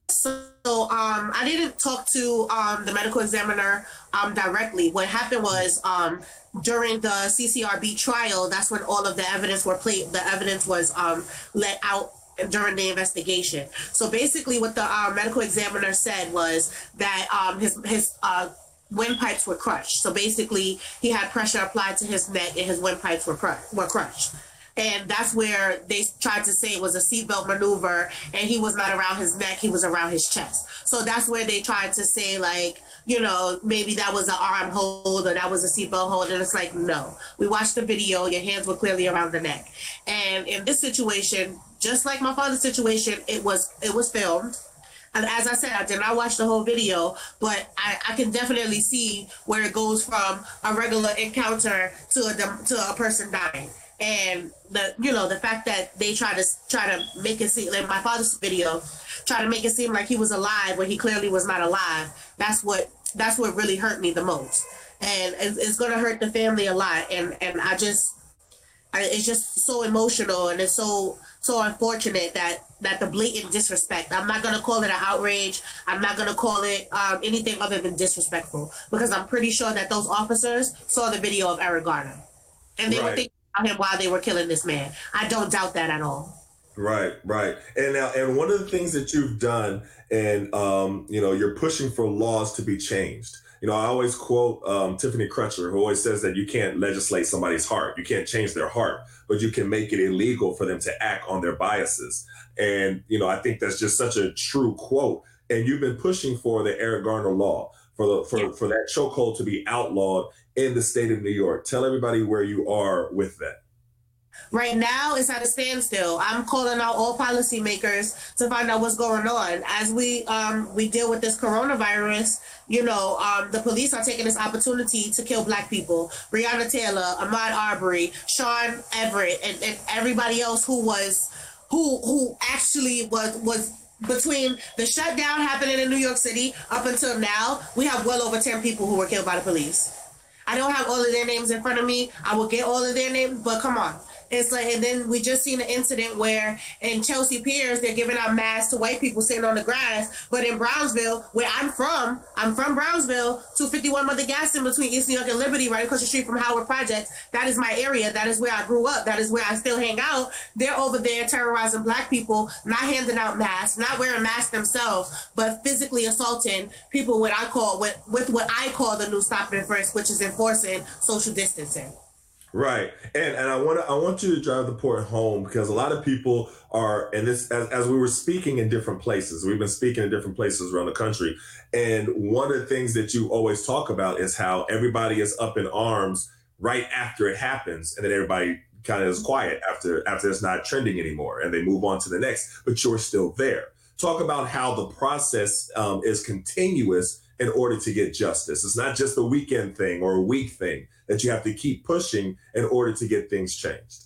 So um, I didn't talk to um, the medical examiner um, directly. What happened was um, during the CCRB trial, that's when all of the evidence were played. The evidence was um, let out during the investigation. So basically, what the uh, medical examiner said was that um, his his uh, windpipes were crushed. So basically, he had pressure applied to his neck, and his windpipes were were crushed. And that's where they tried to say it was a seatbelt maneuver, and he was not around his neck; he was around his chest. So that's where they tried to say like you know, maybe that was an arm hold or that was a seatbelt hold. And it's like, no. We watched the video, your hands were clearly around the neck. And in this situation, just like my father's situation, it was it was filmed. And as I said, I did not watch the whole video, but I, I can definitely see where it goes from a regular encounter to a to a person dying and the you know the fact that they try to try to make it seem like my father's video try to make it seem like he was alive when he clearly was not alive. That's what that's what really hurt me the most. And it's, it's going to hurt the family a lot. And and i just I, it's just so emotional and it's so so unfortunate that that the blatant disrespect i'm not going to call it an outrage. I'm not going to call it um, anything other than disrespectful because i'm pretty sure that those officers saw the video of eric garner and they right. were thinking him while they were killing this man i don't doubt that at all Right, right. And now, and one of the things that you've done, and um, you know, you're pushing for laws to be changed. You know, I always quote um, Tiffany Crutcher, who always says that you can't legislate somebody's heart, you can't change their heart, but you can make it illegal for them to act on their biases. And you know, I think that's just such a true quote. And you've been pushing for the Eric Garner law for the for, yeah. for that chokehold to be outlawed in the state of New York. Tell everybody where you are with that. Right now, it's at a standstill. I'm calling out all policymakers to find out what's going on as we um, we deal with this coronavirus. You know, um, the police are taking this opportunity to kill Black people. Breonna Taylor, Ahmaud Arbery, Sean Everett, and, and everybody else who was who who actually was was between the shutdown happening in New York City up until now, we have well over 10 people who were killed by the police. I don't have all of their names in front of me. I will get all of their names, but come on. It's like, and then we just seen an incident where in Chelsea Piers they're giving out masks to white people sitting on the grass, but in Brownsville, where I'm from, I'm from Brownsville, 251 Mother Gaston between East New York and Liberty, right across the street from Howard Projects. That is my area. That is where I grew up. That is where I still hang out. They're over there terrorizing black people, not handing out masks, not wearing masks themselves, but physically assaulting people. What I call with with what I call the new stop and frisk, which is enforcing social distancing. Right, and and I want to I want you to drive the point home because a lot of people are, and this as, as we were speaking in different places, we've been speaking in different places around the country, and one of the things that you always talk about is how everybody is up in arms right after it happens, and then everybody kind of is quiet after after it's not trending anymore, and they move on to the next, but you're still there. Talk about how the process um, is continuous in order to get justice. It's not just a weekend thing or a week thing that you have to keep pushing in order to get things changed.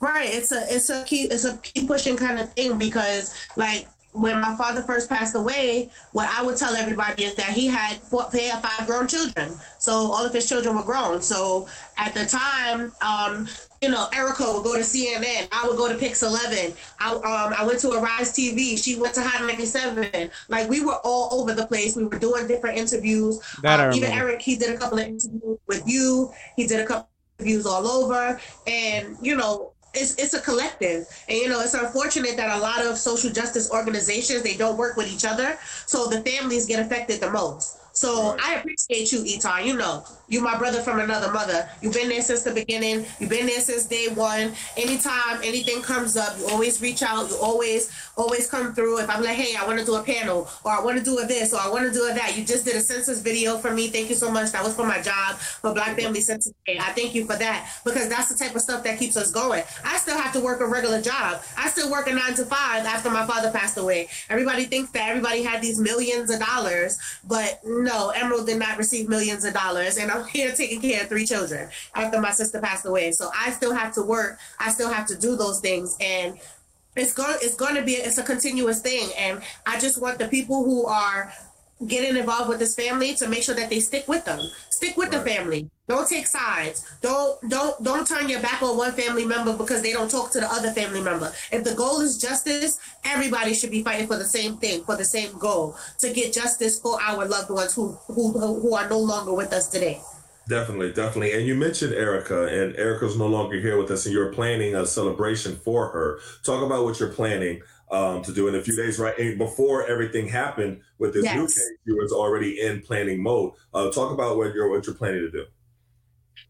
Right. It's a it's a keep it's a keep pushing kind of thing because like when my father first passed away, what I would tell everybody is that he had four, he had five grown children. So all of his children were grown. So at the time, um, you know, Erica would go to CNN. I would go to Pix 11. I, um, I went to Arise TV. She went to Hot 97. Like we were all over the place. We were doing different interviews. That um, even. Eric, he did a couple of interviews with you. He did a couple of interviews all over. And, you know, it's, it's a collective and you know it's unfortunate that a lot of social justice organizations they don't work with each other so the families get affected the most so Right. I appreciate you, Etan. You know, you my brother from another mother. You've been there since the beginning. You've been there since day one. Anytime anything comes up, you always reach out. You always, always come through. If I'm like, hey, I want to do a panel, or I want to do a this, or I want to do a that. You just did a census video for me. Thank you so much. That was for my job for Black Family Census Day. I thank you for that because that's the type of stuff that keeps us going. I still have to work a regular job. I still work a nine to five after my father passed away. Everybody thinks that everybody had these millions of dollars, but no, Emerald did not receive millions of dollars. And I'm here taking care of three children after my sister passed away. So I still have to work. I still have to do those things. And it's going it's going to be it's a continuous thing and i just want the people who are getting involved with this family to make sure that they stick with them. Stick with the family. Don't take sides. Don't don't don't turn your back on one family member because they don't talk to the other family member. If the goal is justice everybody should be fighting for the same thing for the same goal to get justice for our loved ones who who who are no longer with us today. Definitely, definitely. And you mentioned Erica, and Erica's no longer here with us, and you're planning a celebration for her. Talk about what you're planning um, to do in a few days, right? And before everything happened with this new case, you was already in planning mode. Uh, talk about what you're what you're planning to do.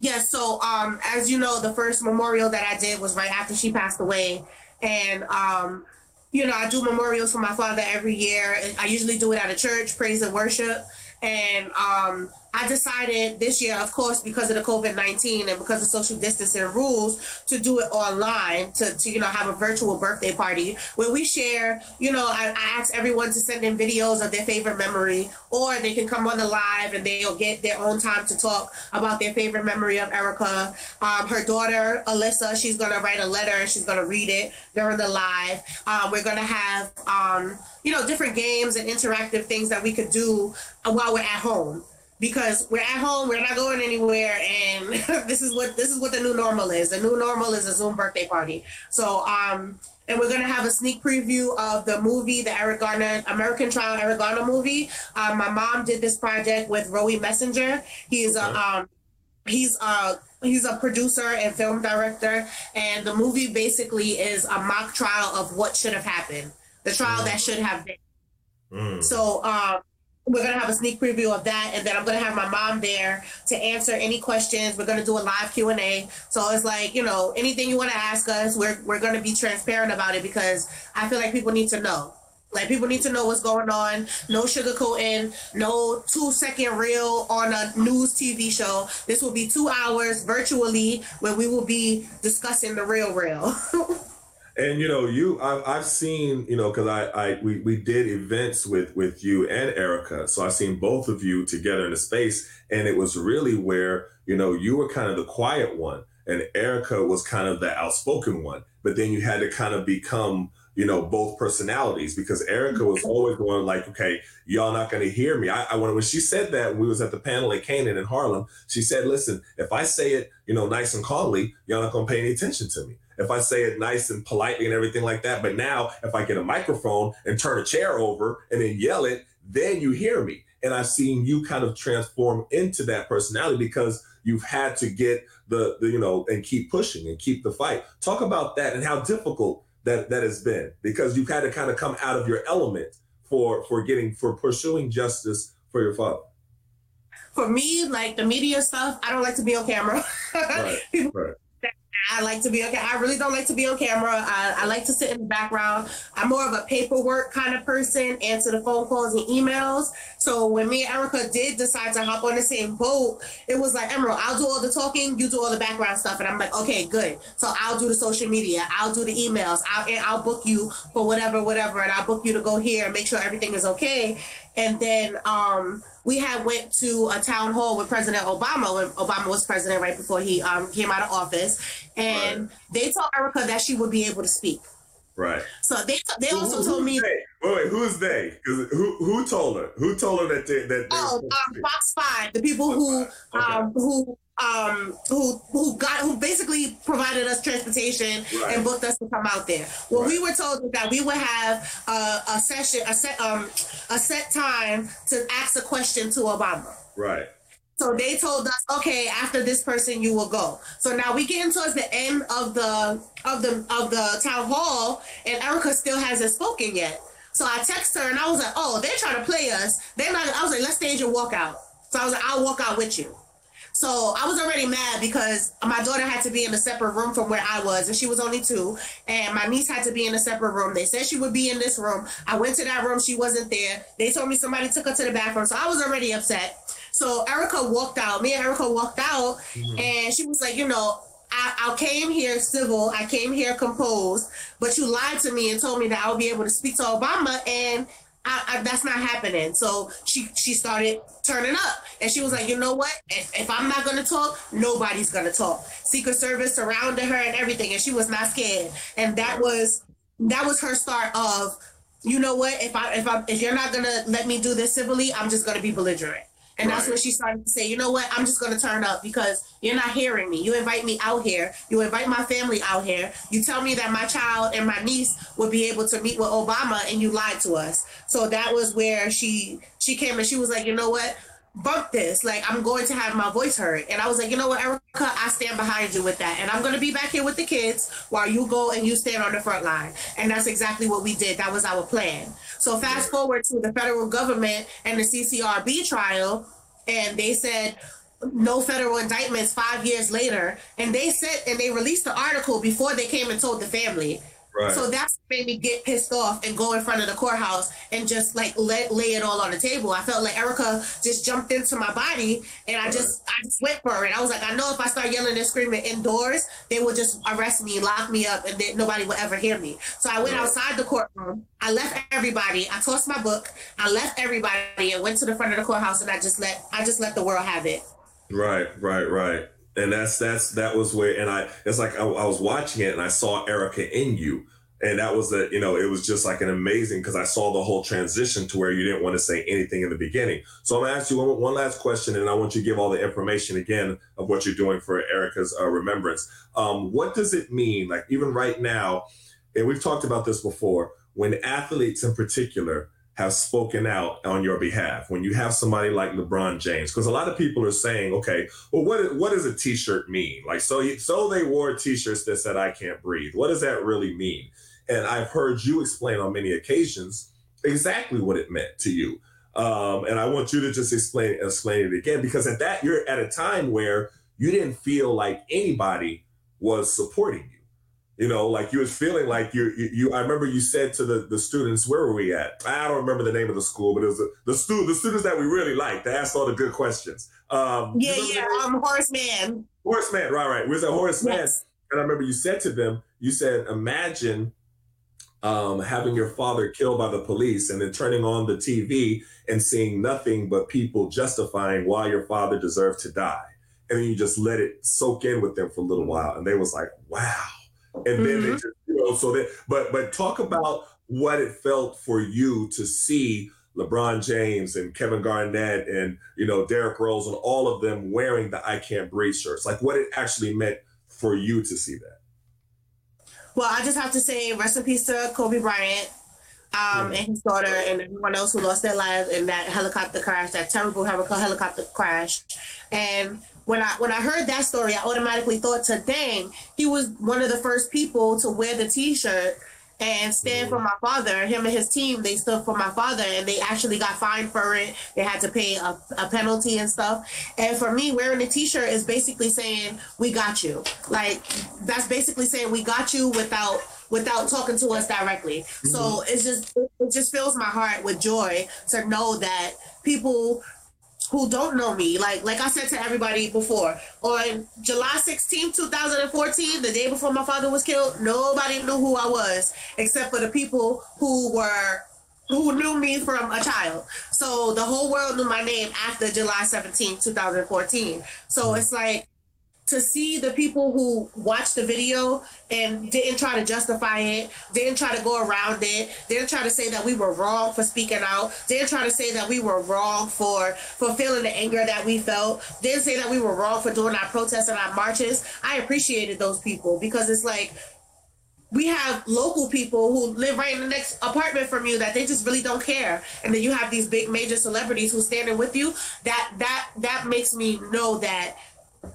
Yeah, so um as you know, the first memorial that I did was right after she passed away. And um, you know, I do memorials for my father every year. I usually do it at a church, praise and worship. And um I decided this year, of course, because of the COVID 19 and because of social distancing rules, to do it online, to, to, you know, have a virtual birthday party where we share, you know, I, I ask everyone to send in videos of their favorite memory, or they can come on the live and they'll get their own time to talk about their favorite memory of Erica. Um, her daughter, Alyssa, she's going to write a letter and she's going to read it during the live. Um, we're going to have, um, you know, different games and interactive things that we could do while we're at home because we're at home, we're not going anywhere, and [laughs] this is what this is what the new normal is. The new normal is a Zoom birthday party. So, um, and we're gonna have a sneak preview of the movie, the Eric Garner American Trial Eric Garner movie. Um, my mom did this project with Roee Messinger. He's a um, he's a he's a producer and film director, and the movie basically is a mock trial of what should have happened, the trial that should have been. Mm. So um, we're gonna have a sneak preview of that, and then I'm gonna have my mom there to answer any questions. We're gonna do a live Q and A. So it's like you know anything you want to ask us, we're we're gonna be transparent about it because I feel like people need to know. Like people need to know what's going on. No sugarcoating. No two second reel on a news TV show. This will be two hours virtually where we will be discussing the real real. [laughs] And you know, you I've, I've seen you know because I I we, we did events with with you and Erica, so I've seen both of you together in a space, and it was really where you know you were kind of the quiet one, and Erica was kind of the outspoken one, but then you had to kind of become you know both personalities because Erica was mm-hmm. always going like, okay, y'all not going to hear me. I, I when when she said that when we was at the panel at Canaan in Harlem, she said, listen, if I say it you know nice and calmly, y'all not going to pay any attention to me if I say it nice and politely and everything like that. But now, if I get a microphone and turn a chair over and then yell it, then you hear me. And I've seen you kind of transform into that personality because you've had to get the, the you know, and keep pushing and keep the fight. Talk about that and how difficult that that has been because you've had to kind of come out of your element for for getting for pursuing justice for your father. For me, like the media stuff, I don't like to be on camera. Right, [laughs] right. I like to be okay. I really don't like to be on camera. I, I like to sit in the background. I'm more of a paperwork kind of person, answer the phone calls and emails. So when me and Erica did decide to hop on the same boat, it was like, Emerald, I'll do all the talking, you do all the background stuff. And I'm like, okay, good. So I'll do the social media, I'll do the emails, I'll, I'll book you for whatever, whatever, and I'll book you to go here and make sure everything is okay. And then um, we had went to a town hall with President Obama when Obama was president right before he um, came out of office, and right. they told Erica that she would be able to speak. Right. So they they so also told me. They? Wait, wait, who's they? Because who who told her? Who told her that they, that? oh, um, Fox Five, the people who okay. um who um who who got who basically provided us transportation right. and booked us to come out there. Well, right. we were told that we would have a, a session, a set um a set time to ask a question to Obama. Right. So they told us, okay, after this person, you will go. So now we getting towards the end of the of the of the town hall, and Erica still hasn't spoken yet. So I text her and I was like, oh, they're trying to play us. They're not. I was like, let's stage a walkout. So I was like, I'll walk out with you. So I was already mad because my daughter had to be in a separate room from where I was, and she was only two. And my niece had to be in a separate room. They said she would be in this room. I went to that room. She wasn't there. They told me somebody took her to the bathroom. So I was already upset. So Erica walked out. Me and Erica walked out, mm-hmm. and she was like, you know, I, I, came here civil. I came here composed, but you lied to me and told me that I would be able to speak to Obama, and I, I, that's not happening. So she she started turning up, and she was like, you know what? If, if I'm not gonna talk, nobody's gonna talk. Secret Service surrounded her and everything, and she was not scared. And that was that was her start of, you know what? If I if I if you're not gonna let me do this civilly, I'm just gonna be belligerent. And right. that's when she started to say, you know what, I'm just going to turn up because you're not hearing me. You invite me out here. You invite my family out here. You tell me that my child and my niece would be able to meet with Obama and you lied to us. So that was where she she came and she was like, you know what, bump this. Like, I'm going to have my voice heard. And I was like, you know what, Erica, I stand behind you with that. And I'm going to be back here with the kids while you go and you stand on the front line. And that's exactly what we did. That was our plan. So fast forward to the federal government and the CCRB trial, and they said no federal indictments five years later. And they said, and they released the article before they came and told the family. Right. So that's made me get pissed off and go in front of the courthouse and just like let lay it all on the table. I felt like Erica just jumped into my body and I just I just went for it. I was like, I know if I start yelling and screaming indoors, they will just arrest me, lock me up, and then nobody will ever hear me. So I went right. outside the courtroom. I left everybody. I tossed my book. I left everybody and went to the front of the courthouse and I just let I just let the world have it. Right, right, right and that's that's that was where and i it's like I, I, was watching it and i saw erica in you. And that was a you know it was just like an amazing because i saw the whole transition to where you didn't want to say anything in the beginning. So i'm going to ask you one, one, last question and i want you to give all the information again of what you're doing for erica's uh, remembrance. Um, what does it mean like even right now and we've talked about this before when athletes in particular have spoken out on your behalf. When you have somebody like LeBron James, because a lot of people are saying, okay, well, what what does a T-shirt mean? Like, so so they wore T-shirts that said "I can't breathe." What does that really mean? And I've heard you explain on many occasions exactly what it meant to you. Um, and I want you to just explain explain it again because at that you're at a time where you didn't feel like anybody was supporting you you know, like you was feeling like you, you, you, I remember you said to the, the students, where were we at? I don't remember the name of the school, but it was a, the stu- the students that we really liked. They asked all the good questions. Um, yeah, yeah, um, Horace Mann. Horseman, right, right. We was Horace Mann. Yes. And I remember you said to them, you said, imagine um, having your father killed by the police and then turning on the TV and seeing nothing but people justifying why your father deserved to die. And then you just let it soak in with them for a little while. And they was like, wow and then mm-hmm. they just you know so that but but talk about what it felt for you to see LeBron James and Kevin Garnett and you know Derrick Rose and all of them wearing the I Can't Breathe shirts. Like what it actually meant for you to see that. Well, I just have to say rest in peace to Kobe Bryant um, and his daughter and everyone else who lost their lives in that helicopter crash, that terrible helicopter crash. And when I when I heard that story, I automatically thought to dang, he was one of the first people to wear the T-shirt and stand for my father. Him and his team, they stood for my father, and they actually got fined for it. They had to pay a, a penalty and stuff. And for me, wearing a T-shirt is basically saying we got you. Like that's basically saying we got you without without talking to us directly. Mm-hmm. So it's just it just fills my heart with joy to know that people who don't know me, like like I said to everybody before, on July 16, 2014, the day before my father was killed, nobody knew who I was except for the people who were who knew me from a child. So the whole world knew my name after July 17, 2014. So it's like to see the people who watched the video and didn't try to justify it, didn't try to go around it, didn't try to say that we were wrong for speaking out, didn't try to say that we were wrong for feeling the anger that we felt, didn't say that we were wrong for doing our protests and our marches. I appreciated those people because it's like we have local people who live right in the next apartment from you that they just really don't care and then you have these big major celebrities who standing with you that that that makes me know that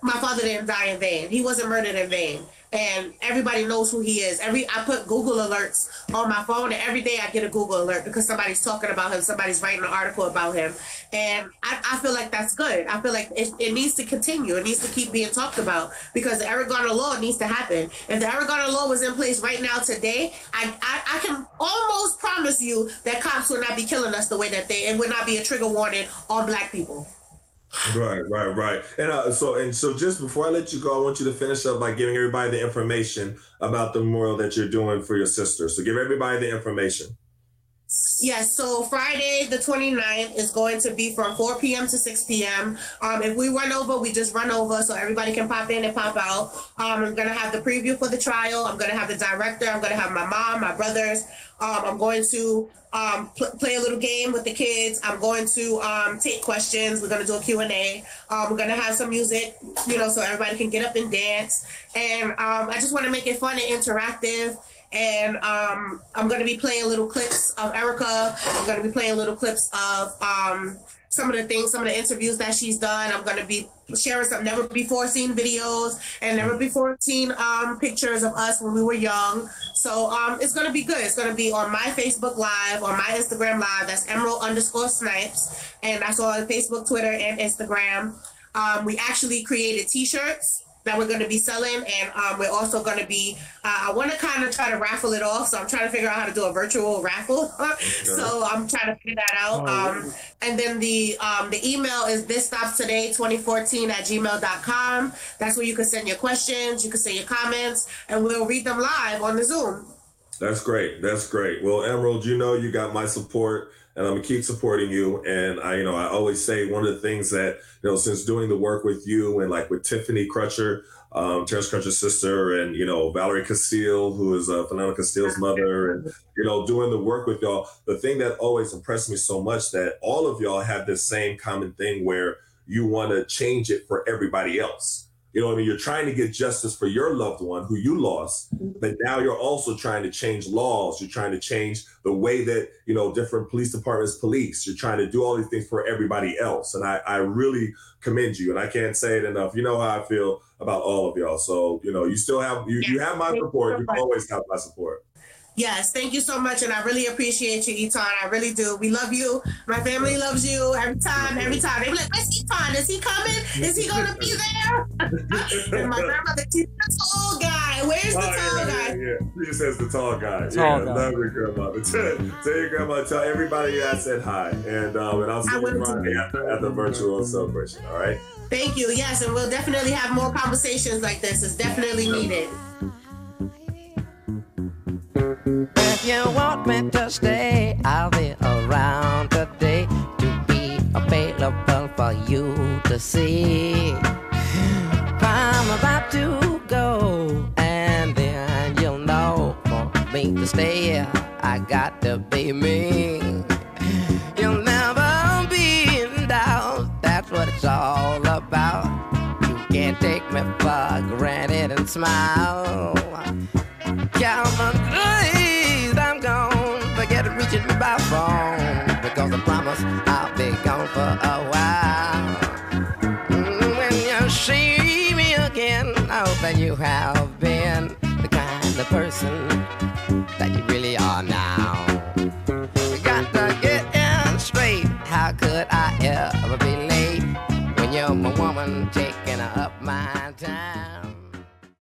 my father didn't die in vain. He wasn't murdered in vain. And everybody knows who he is. Every I put Google alerts on my phone, and every day I get a Google alert because somebody's talking about him, somebody's writing an article about him, and I, I feel like that's good. I feel like it, it, needs to continue. It needs to keep being talked about because the Garner law needs to happen. If the Garner law was in place right now today, I, I I can almost promise you that cops would not be killing us the way that they. and would not be a trigger warning on Black people. Right, right, right. And uh, so, and so, just before I let you go, I want you to finish up by giving everybody the information about the memorial that you're doing for your sister. So, give everybody the information. Yes, so Friday the 29th is going to be from 4 p.m. to 6 p.m. Um, if we run over, we just run over so everybody can pop in and pop out. Um, I'm going to have the preview for the trial. I'm going to have the director. I'm going to have my mom, my brothers. Um, I'm going to um, pl- play a little game with the kids. I'm going to um, take questions. We're going to do a Q&A. Um, we're going to have some music, you know, so everybody can get up and dance. And um, I just want to make it fun and interactive and um, I'm going to be playing little clips of Erica. I'm going to be playing little clips of um, some of the things, some of the interviews that she's done. I'm going to be sharing some never before seen videos and never before seen um, pictures of us when we were young. So um, it's going to be good. It's going to be on my Facebook Live, on my Instagram Live. That's Emerald underscore Snipes. And that's on Facebook, Twitter, and Instagram. Um, we actually created t-shirts that we're going to be selling, and um, we're also going to be. Uh, I want to kind of try to raffle it off, so I'm trying to figure out how to do a virtual raffle. [laughs] so I'm trying to figure that out. Oh, um, and then the um, the email is this stops today 2014 at gmail.com. That's where you can send your questions, you can send your comments, and we'll read them live on the Zoom. That's great. That's great. Well, Emerald, you know you got my support and I'm gonna keep supporting you. And I, you know, I always say one of the things that, you know, since doing the work with you and like with Tiffany Crutcher, um, Terrence Crutcher's sister, and you know Valerie Castile, who is uh, Philando Castile's mother, and you know doing the work with y'all. The thing that always impressed me so much that all of y'all have this same common thing where you want to change it for everybody else. You know what I mean? You're trying to get justice for your loved one who you lost, mm-hmm. but now you're also trying to change laws. You're trying to change the way that, you know, different police departments police. You're trying to do all these things for everybody else. And I, I really commend you. And I can't say it enough. You know how I feel about all of y'all. So, you know, you still have you, you have my support. You always have my support. Yes, thank you so much, and I really appreciate you, Etan. I really do. We love you. My family loves you. Every time, every time they be like, "Where's Etan? Is he coming? Is he gonna be there?" [laughs] and my grandmother, she's the tall guy. Where's the oh, tall yeah, guy? Yeah, yeah, she says the tall guy. Tall yeah, guy. love your grandmother. [laughs] tell your grandma, tell everybody I said hi, and um, and I'll see you Friday at, at the virtual celebration. All right. Thank you. Yes, and we'll definitely have more conversations like this. It's definitely needed. If you want me to stay, I'll be around today to be available for you to see. I'm about to go, and then you'll know for me to stay. I got to be me. You'll never be in doubt. That's what it's all about. You can't take me for granted and smile. Count on a while. Mm, when you see me again, I hope that you have been the kind of person